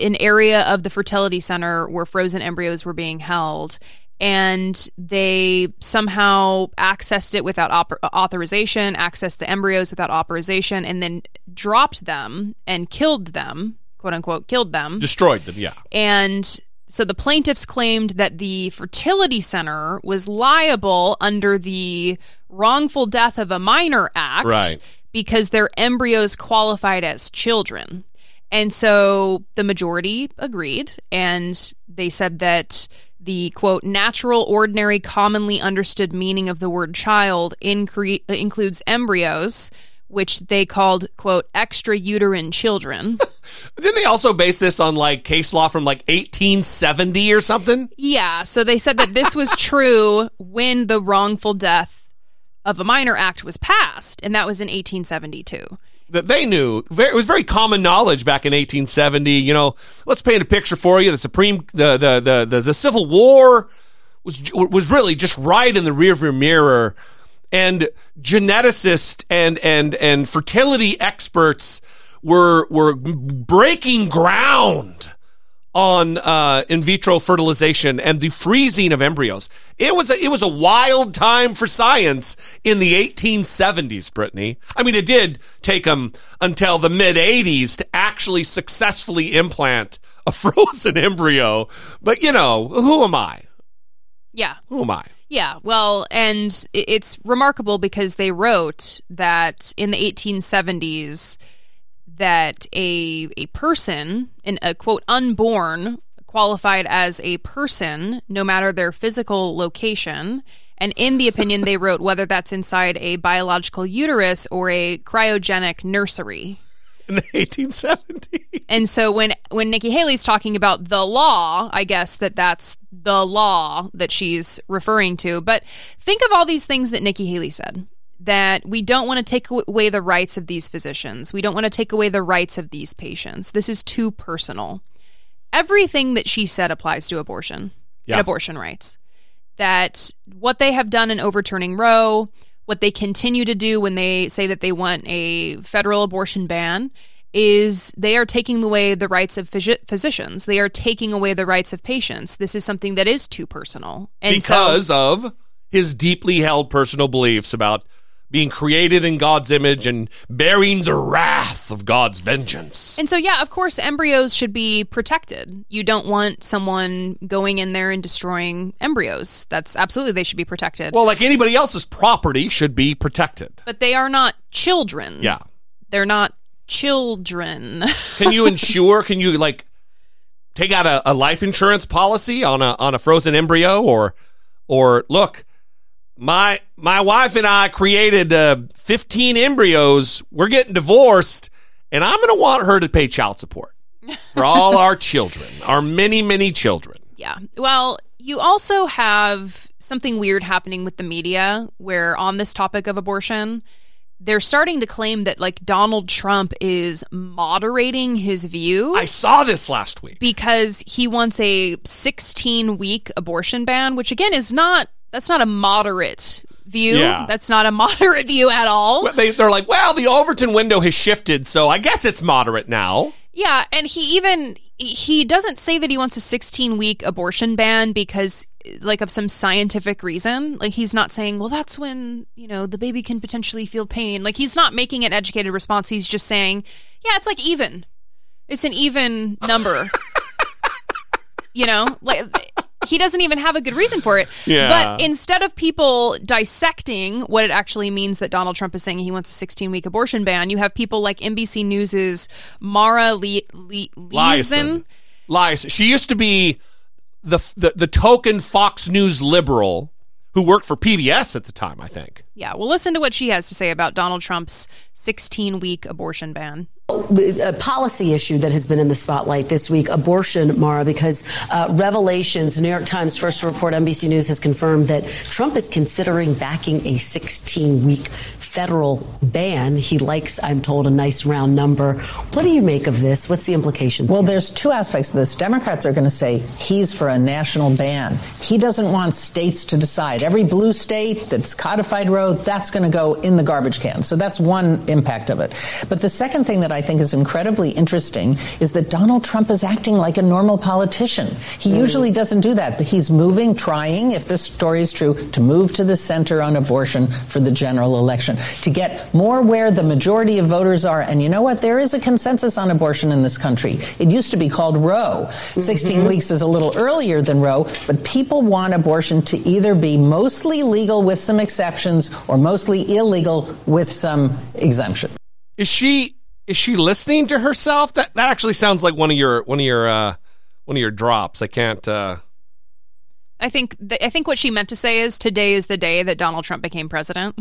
an area of the fertility center where frozen embryos were being held and they somehow accessed it without op- authorization, accessed the embryos without authorization, and then dropped them and killed them, quote unquote, killed them, destroyed them, yeah. And so the plaintiffs claimed that the fertility center was liable under the wrongful death of a minor act right. because their embryos qualified as children. And so the majority agreed and they said that the quote natural ordinary commonly understood meaning of the word child incre- includes embryos which they called, quote, extra uterine children. Didn't they also base this on like case law from like 1870 or something? yeah, so they said that this was true when the wrongful death of a minor act was passed, and that was in 1872. That they knew. It was very common knowledge back in 1870. You know, let's paint a picture for you. The Supreme, the the the the, the Civil War was was really just right in the rearview mirror, and geneticists and and and fertility experts were were breaking ground on uh, in vitro fertilization and the freezing of embryos. It was a, it was a wild time for science in the 1870s, Brittany. I mean, it did take them until the mid 80s to actually successfully implant a frozen embryo. But you know, who am I? Yeah. Who am I? Yeah, well, and it's remarkable because they wrote that in the 1870s that a a person, in a quote unborn, qualified as a person no matter their physical location. And in the opinion, they wrote whether that's inside a biological uterus or a cryogenic nursery. In the 1870s. And so when when Nikki Haley's talking about the law, I guess that that's the law that she's referring to. But think of all these things that Nikki Haley said that we don't want to take away the rights of these physicians. We don't want to take away the rights of these patients. This is too personal. Everything that she said applies to abortion Yeah. and abortion rights. That what they have done in overturning Roe, what they continue to do when they say that they want a federal abortion ban, is they are taking away the rights of physi- physicians. They are taking away the rights of patients. This is something that is too personal. And so- because of his deeply held personal beliefs about being created in God's image and bearing the wrath of God's vengeance. And so, yeah, of course, embryos should be protected. You don't want someone going in there and destroying embryos. That's absolutely, they should be protected. Well, like anybody else's property should be protected. but they are not children. Yeah. They're not children. Can you insure? Can you like take out a, a life insurance policy on a on a frozen embryo or or look, my my wife and I created uh, 15 embryos. We're getting divorced, and I'm going to want her to pay child support for all our children, our many many children. Yeah. Well, you also have something weird happening with the media where on this topic of abortion, they're starting to claim that like Donald Trump is moderating his view. I saw this last week. because he wants a 16 week abortion ban, which again is not that's not a moderate view. Yeah. That's not a moderate view at all. Well, They they're like, well, the Overton window has shifted, so I guess it's moderate now. Yeah, and he even he doesn't say that he wants a 16 week abortion ban because like of some scientific reason. Like he's not saying, "Well, that's when, you know, the baby can potentially feel pain." Like he's not making an educated response. He's just saying, "Yeah, it's like even. It's an even number." you know, like he doesn't even have a good reason for it. Yeah. But instead of people dissecting what it actually means that Donald Trump is saying he wants a 16 week abortion ban, you have people like NBC News's Mara Le- Le- Liasson. Liasson. Liasson. She used to be the, the the token Fox News liberal who worked for PBS at the time, I think. Yeah, well, listen to what she has to say about Donald Trump's 16 week abortion ban. A policy issue that has been in the spotlight this week abortion, Mara, because uh, revelations, New York Times first report, NBC News has confirmed that Trump is considering backing a 16 week federal ban. He likes, I'm told, a nice round number. What do you make of this? What's the implications? Well, there's two aspects of this. Democrats are going to say he's for a national ban. He doesn't want states to decide. Every blue state that's codified Roe, that's going to go in the garbage can. So that's one impact of it. But the second thing that I think is incredibly interesting is that Donald Trump is acting like a normal politician. He mm. usually doesn't do that, but he's moving, trying, if this story is true, to move to the center on abortion for the general election, to get more where the majority of voters are. And you know what? There is a consensus on abortion in this country. It used to be called Roe. 16 weeks is a little earlier than Roe, but people want abortion to either be mostly legal with some exceptions or mostly illegal with some exemptions. Is she is she listening to herself? That that actually sounds like one of your one of your uh one of your drops. I can't uh I think th- I think what she meant to say is today is the day that Donald Trump became president,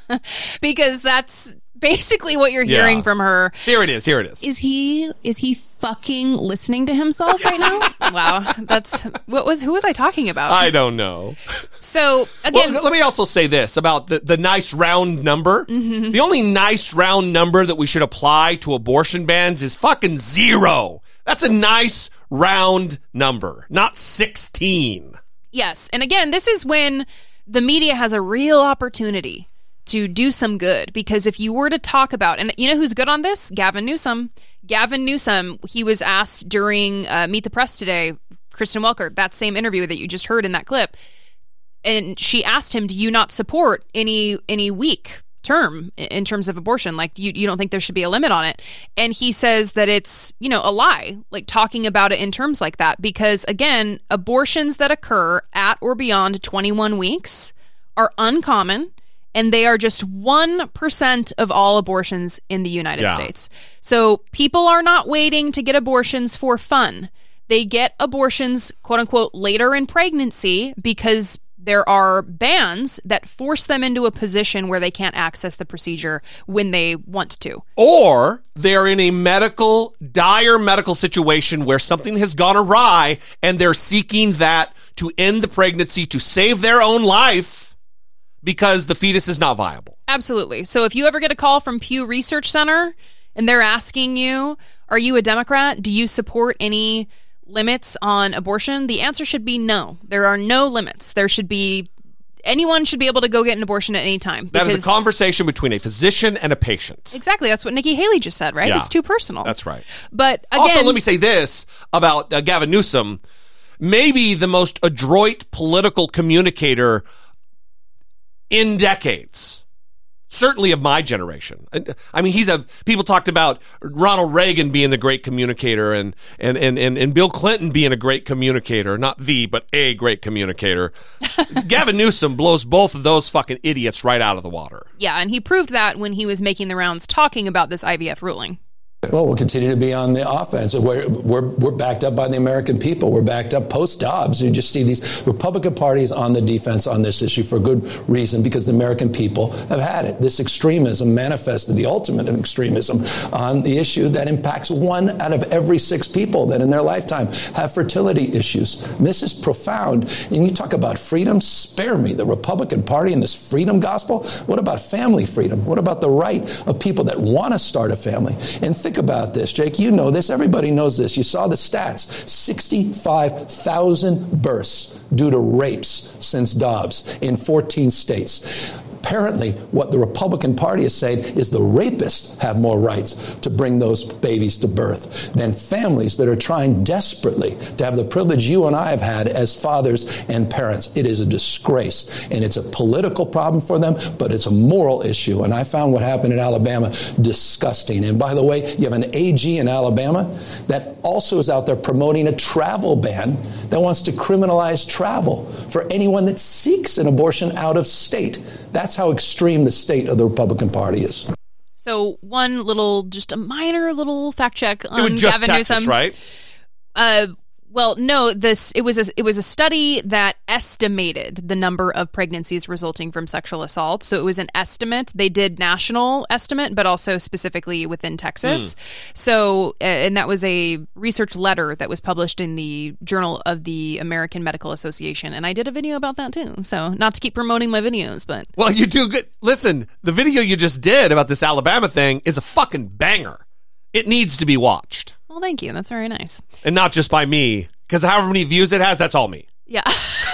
because that's basically what you're Yeah. hearing from her Here it is. Here it is. is he is he fucking listening to himself right now? wow, that's what was who was I talking about? I don't know. so again, Well, let me also say this about the, the nice round number. Mhm. The only nice round number that we should apply to abortion bans is fucking zero. That's a nice round number, not 16. Yes. And again, this is when the media has a real opportunity to do some good because if you were to talk about, and you know who's good on this? Gavin Newsom. Gavin Newsom, he was asked during uh, Meet the Press today, Kristen Welker, that same interview that you just heard in that clip. And she asked him, Do you not support any any week term in terms of abortion? Like you, you don't think there should be a limit on it? And he says that it's, you know, a lie, like talking about it in terms like that, because again, abortions that occur at or beyond 21 weeks are uncommon and they are just 1% of all abortions in the United Yeah. States. So people are not waiting to get abortions for fun. They get abortions, quote unquote, later in pregnancy because there are bans that force them into a position where they can't access the procedure when they want to. Or they're in a medical, dire medical situation where something has gone awry and they're seeking that to end the pregnancy to save their own life because the fetus is not viable. Absolutely. So if you ever get a call from Pew Research Center and they're asking you, are you a Democrat? Do you support any limits on abortion? The answer should be no. There are no limits. There should be anyone should be able to go get an abortion at any time. That is a conversation between a physician and a patient. Exactly. That's what Nikki Haley just said, right? Yeah. It's too personal. That's right. But again, also, let me say this about uh, Gavin Newsom. Maybe the most adroit political communicator in decades. Certainly of my generation. I mean, he's a, people talked about Ronald Reagan being the great communicator and, and, and, and, and Bill Clinton being a great communicator. Not the, but a great communicator. Gavin Newsom blows both of those fucking idiots right out of the water. yeah, and he proved that when he was making the rounds talking about this IVF ruling. Well, we'll continue to be on the offense. We're, we're, we're backed up by the American people. We're backed up post Dobbs. You just see these Republican parties on the defense on this issue for good reason because the American people have had it. This extremism manifested the ultimate extremism on the issue that impacts one out of every six people that in their lifetime have fertility issues. This is profound. And you talk about freedom, spare me. The Republican Party and this freedom gospel. What about family freedom? What about the right of people that want to start a family? And think about this, Jake. You know this. Everybody knows this. You saw the stats 65,000 births due to rapes since Dobbs in 14 states. Apparently, what the Republican Party is saying is the rapists have more rights to bring those babies to birth than families that are trying desperately to have the privilege you and I have had as fathers and parents. It is a disgrace, and it's a political problem for them, but it's a moral issue. And I found what happened in Alabama disgusting. And by the way, you have an AG in Alabama that also is out there promoting a travel ban that wants to criminalize travel for anyone that seeks an abortion out of state. That's how extreme the state of the Republican Party is. So one little, just a minor little fact check on It was just Gavin Texas, Newsom. right? Uh, well, no. This it was a, it was a study that estimated the number of pregnancies resulting from sexual assault. So it was an estimate. They did national estimate, but also specifically within Texas. So uh, and that was a research letter that was published in the Journal of the American Medical Association, and I did a video about that too. So not to keep promoting my videos, but Well, you do good. Listen, the video you just did about this Alabama thing is a fucking banger. It needs to be watched. Well, thank you. That's very nice. And not just by me, because however many views it has, that's all me. Yeah.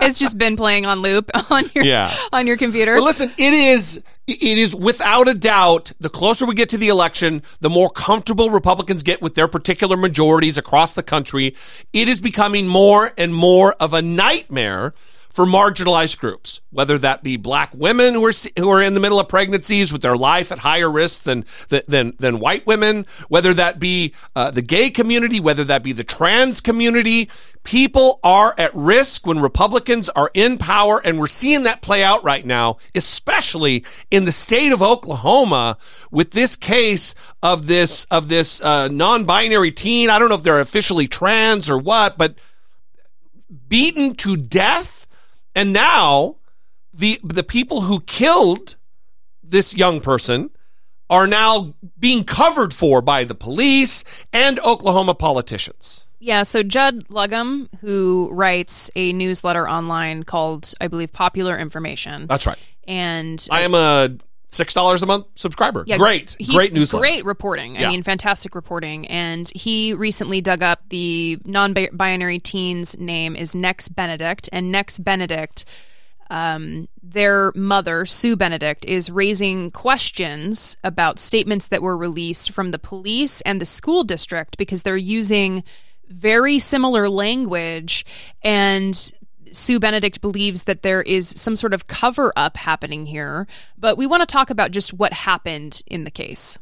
it's just been playing on loop on your Yeah. on your computer. Well, listen, it is it is without a doubt the closer we get to the election, the more comfortable Republicans get with their particular majorities across the country. It is becoming more and more of a nightmare for marginalized groups, whether that be black women who are who are in the middle of pregnancies with their life at higher risk than than than white women, whether that be uh, the gay community, whether that be the trans community. People are at risk when Republicans are in power, and we're seeing that play out right now, especially in the state of Oklahoma with this case of this of this uh, non-binary teen. I don't know if they're officially trans or what, but beaten to death and now the the people who killed this young person are now being covered for by the police and Oklahoma politicians. Yeah, so Judd Legum, who writes a newsletter online called, I believe, Popular Information. That's right. And I am a six dollars a month subscriber. Yeah, great, he- great newsletter. Great reporting. I Yeah. mean, fantastic reporting. And he recently dug up the non-binary teen's name is Nex Benedict, and Nex Benedict, um, their mother Sue Benedict, is raising questions about statements that were released from the police and the school district because they're using very similar language and Sue Benedict believes that there is some sort of cover up happening here, but we want to talk about just what happened in the case.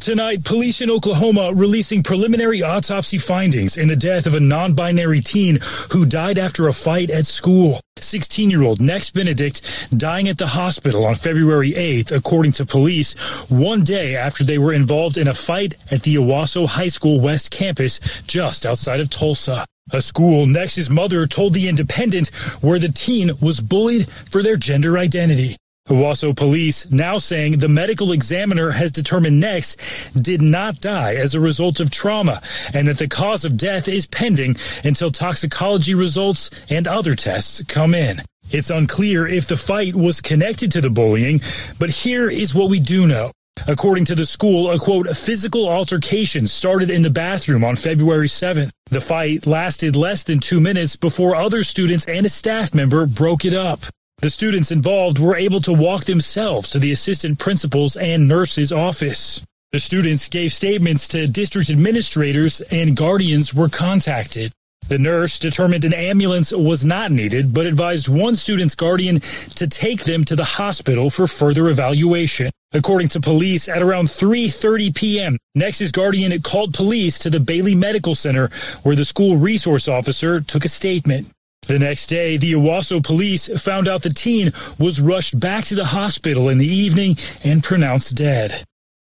Tonight, police in Oklahoma releasing preliminary autopsy findings in the death of a non binary teen who died after a fight at school. 16 year old Nex Benedict dying at the hospital on February 8th, according to police, one day after they were involved in a fight at the Owasso High School West campus just outside of Tulsa. A school Nex's mother told The Independent where the teen was bullied for their gender identity. Owasso police now saying the medical examiner has determined Nex did not die as a result of trauma and that the cause of death is pending until toxicology results and other tests come in. It's unclear if the fight was connected to the bullying, but here is what we do know. According to the school, a quote, physical altercation started in the bathroom on February 7th. The fight lasted less than two minutes before other students and a staff member broke it up. The students involved were able to walk themselves to the assistant principal's and nurse's office. The students gave statements to district administrators and guardians were contacted. The nurse determined an ambulance was not needed, but advised one student's guardian to take them to the hospital for further evaluation. According to police, at around 3:30 p.m., Nex's guardian called police to the Bailey Medical Center, where the school resource officer took a statement. The next day, the Owasso police found out the teen was rushed back to the hospital in the evening and pronounced dead.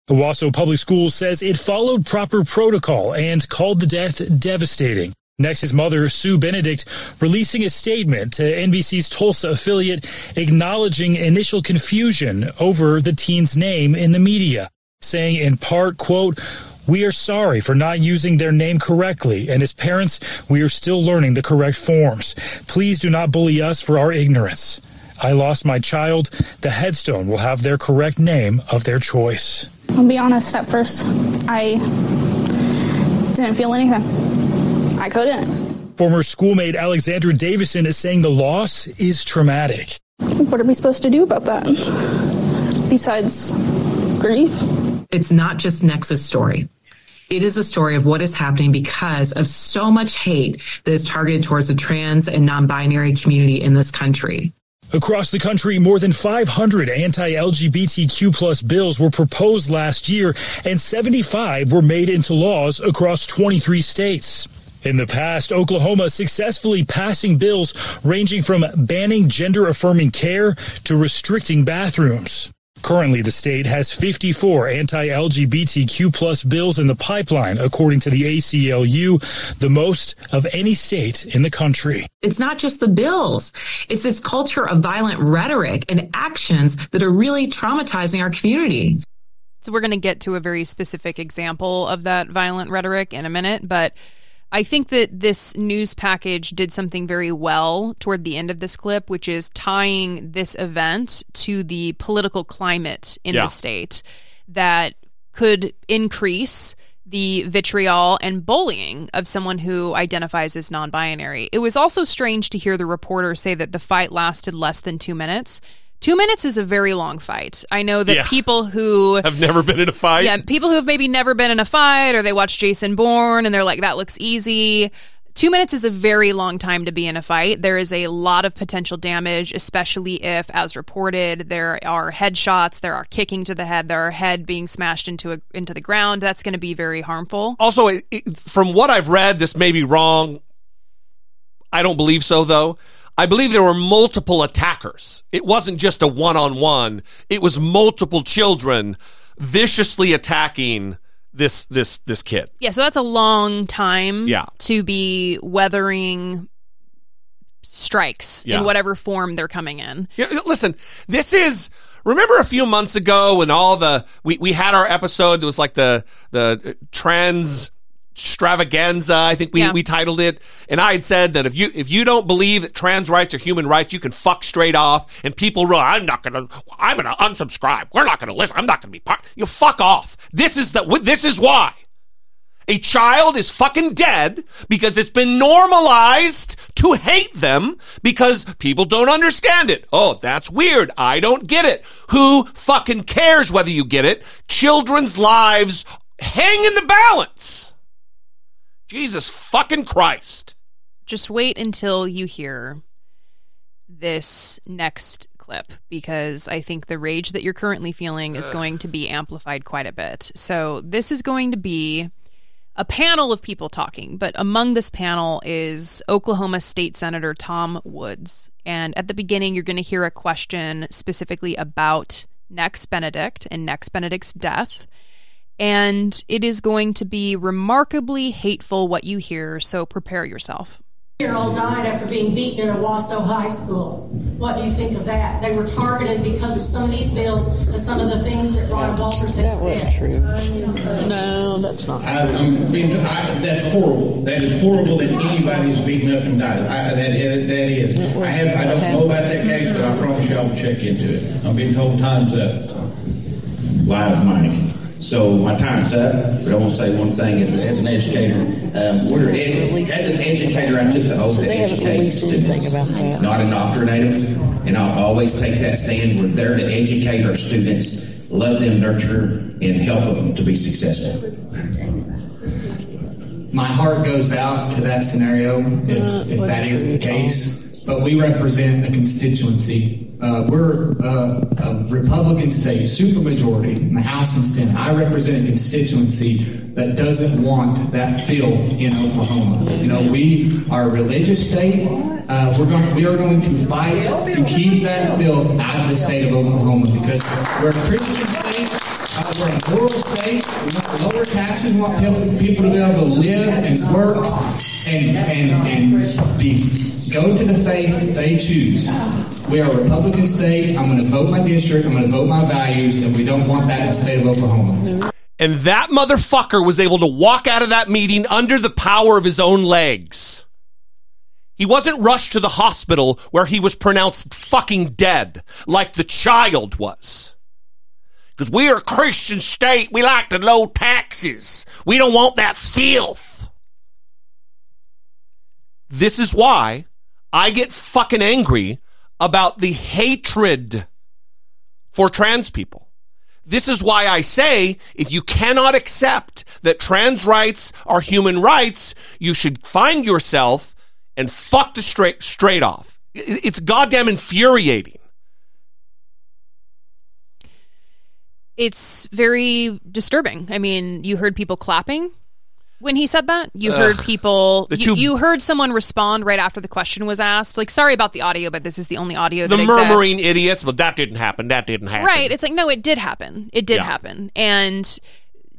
Owasso Public Schools says it followed proper protocol and called the death devastating. Nex's mother, Sue Benedict, releasing a statement to NBC's Tulsa affiliate acknowledging initial confusion over the teen's name in the media, saying in part, quote, we are sorry for not using their name correctly, and as parents, we are still learning the correct forms. Please do not bully us for our ignorance. I lost my child. The headstone will have their correct name of their choice. I'll be honest, at first, I didn't feel anything. I couldn't. Former schoolmate Alexandra Davison is saying the loss is traumatic. What are we supposed to do about that? Besides grief? It's not just Nex's story. It is a story of what is happening because of so much hate that is targeted towards the trans and non-binary community in this country. Across the country, more than 500 anti-LGBTQ plus bills were proposed last year, and 75 were made into laws across 23 states. In the past, Oklahoma successfully passing bills ranging from banning gender affirming care to restricting bathrooms. Currently, the state has 54 anti-LGBTQ plus bills in the pipeline, according to the ACLU, the most of any state in the country. It's not just the bills. It's this culture of violent rhetoric and actions that are really traumatizing our community. So we're going to get to a very specific example of that violent rhetoric in a minute, but I think that this news package did something very well toward the end of this clip, which is tying this event to the political climate in Yeah. the state that could increase the vitriol and bullying of someone who identifies as non binary. It was also strange to hear the reporter say that the fight lasted less than two minutes. Two minutes is a very long fight. I know that Yeah. people who Have never been in a fight. yeah, people who have maybe never been in a fight or they watch Jason Bourne and they're like, that looks easy. Two minutes is a very long time to be in a fight. There is a lot of potential damage, especially if, as reported, there are headshots, there are kicking to the head, there are head being smashed into a, into the ground. That's going to be very harmful. Also, it, it, from what I've read, this may be wrong. I don't believe so, though. I believe there were multiple attackers. It wasn't just a one on one, it was multiple children viciously attacking this this this kid. Yeah, so that's a long time Yeah. to be weathering strikes Yeah. in whatever form they're coming in. Yeah, listen, this is Remember a few months ago when all the we, we had our episode that was like the the uh, trans extravaganza, I think we, Yeah. we titled it. And I had said that if you if you don't believe that trans rights are human rights, you can fuck straight off. And people run, I'm not gonna I'm gonna unsubscribe. We're not gonna listen. I'm not gonna be part. You fuck off. This is the this is why. A child is fucking dead because it's been normalized to hate them because people don't understand it. Oh, that's weird. I don't get it. Who fucking cares whether you get it? Children's lives hang in the balance. Jesus fucking Christ. Just wait until you hear this next clip because I think the rage that you're currently feeling is going to be amplified quite a bit. So, this is going to be a panel of people talking, but among this panel is Oklahoma State Senator Tom Woods. And at the beginning, you're going to hear a question specifically about Nex Benedict and Nex Benedict's death. And it is going to be remarkably hateful what you hear, so prepare yourself. year old died after being beaten in Owasso High School. What do you think of that? They were targeted because of some of these bills and some of the things that Ryan Walters has said. No, that's not. I, I'm being, I, that's horrible. That is horrible that anybody is beaten up and died. I, that, that is. I have. I don't know about that case, but I promise you I will check into it. I'm being told time's up. Live mic. So my time's up, but I want to say one thing as, as an educator. Um, we're ed- as an educator, I took the oath to educate students, anything about that. not indoctrinate them. And I'll always take that stand. We're there to educate our students, love them, nurture, and help them to be successful. my heart goes out to that scenario if, if that is the case. But we represent a constituency. Uh, we're uh, a Republican state, supermajority in the House and Senate. I represent a constituency that doesn't want that filth in Oklahoma. You know, we are a religious state. Uh, we're going, we are going to fight to keep that filth out of the state of Oklahoma because we're a Christian state. Uh, we're a moral state. We want lower taxes. We want people, to be able to live and work and and and be go to the faith they choose. We are a Republican state. I'm going to vote my district. I'm going to vote my values, and we don't want that in the state of Oklahoma. And that motherfucker was able to walk out of that meeting under the power of his own legs. He wasn't rushed to the hospital where he was pronounced fucking dead like the child was. Because we are a Christian state. We like the low taxes. We don't want that filth. This is why I get fucking angry about the hatred for trans people. This is why I say if you cannot accept that trans rights are human rights, you should find yourself and fuck the straight straight off. It's goddamn infuriating. It's very disturbing. I mean, you heard people clapping when he said that. You Ugh. heard people. You, two- you heard someone respond right after the question was asked. Like, sorry about the audio, but this is the only audio The that murmuring exists. idiots, but that didn't happen. That didn't happen. Right. It's like no, it did happen. It did Yeah. happen, and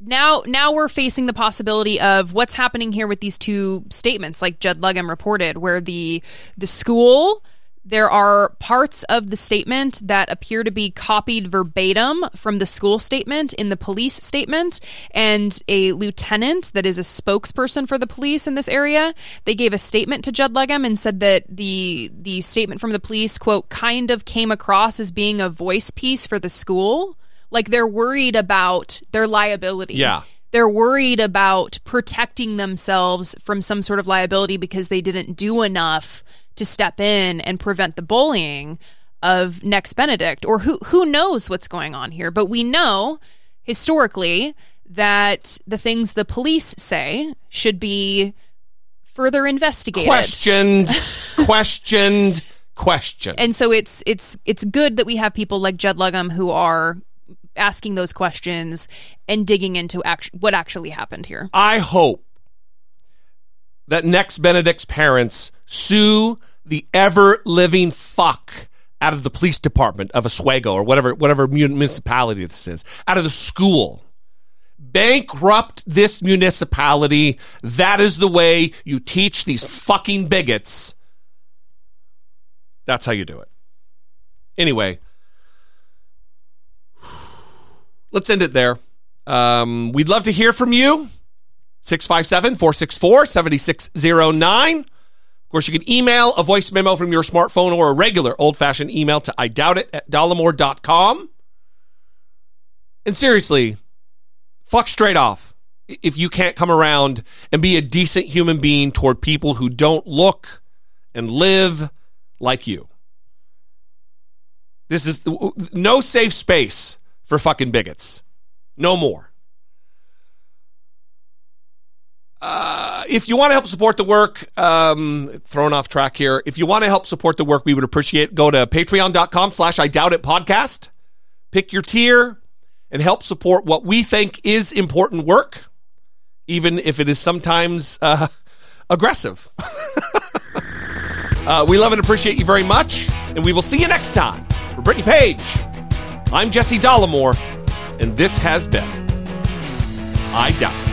now now we're facing the possibility of what's happening here with these two statements, like Judd Legum reported, where the the school. There are parts of the statement that appear to be copied verbatim from the school statement in the police statement, and a lieutenant that is a spokesperson for the police in this area. They gave a statement to Judd Legum and said that the the statement from the police quote kind of came across as being a voice piece for the school. Like they're worried about their liability. Yeah. They're worried about protecting themselves from some sort of liability because they didn't do enough to step in and prevent the bullying of Nex Benedict or who who knows what's going on here. But we know historically that the things the police say should be further investigated. Questioned, questioned, questioned. And so it's it's it's good that we have people like Judd Legum who are asking those questions and digging into act- what actually happened here. I hope that Nex Benedict's parents sue the ever living fuck out of the police department of Oswego or whatever whatever municipality this is, out of the school. Bankrupt this municipality. That is the way you teach these fucking bigots. That's how you do it. Anyway, let's end it there. Um, we'd love to hear from you. 657 464 7609. Of course, you can email a voice memo from your smartphone or a regular old fashioned email to I doubt it at dollemore.com. And seriously, fuck straight off if you can't come around and be a decent human being toward people who don't look and live like you. This is no safe space for fucking bigots. No more. Uh, if you want to help support the work, um, thrown off track here. If you want to help support the work, we would appreciate go to patreon.com slash I doubt it podcast. Pick your tier and help support what we think is important work, even if it is sometimes uh, aggressive. uh, we love and appreciate you very much, and we will see you next time. For Brittany Page, I'm Jesse Dollemore, and this has been I Doubt It.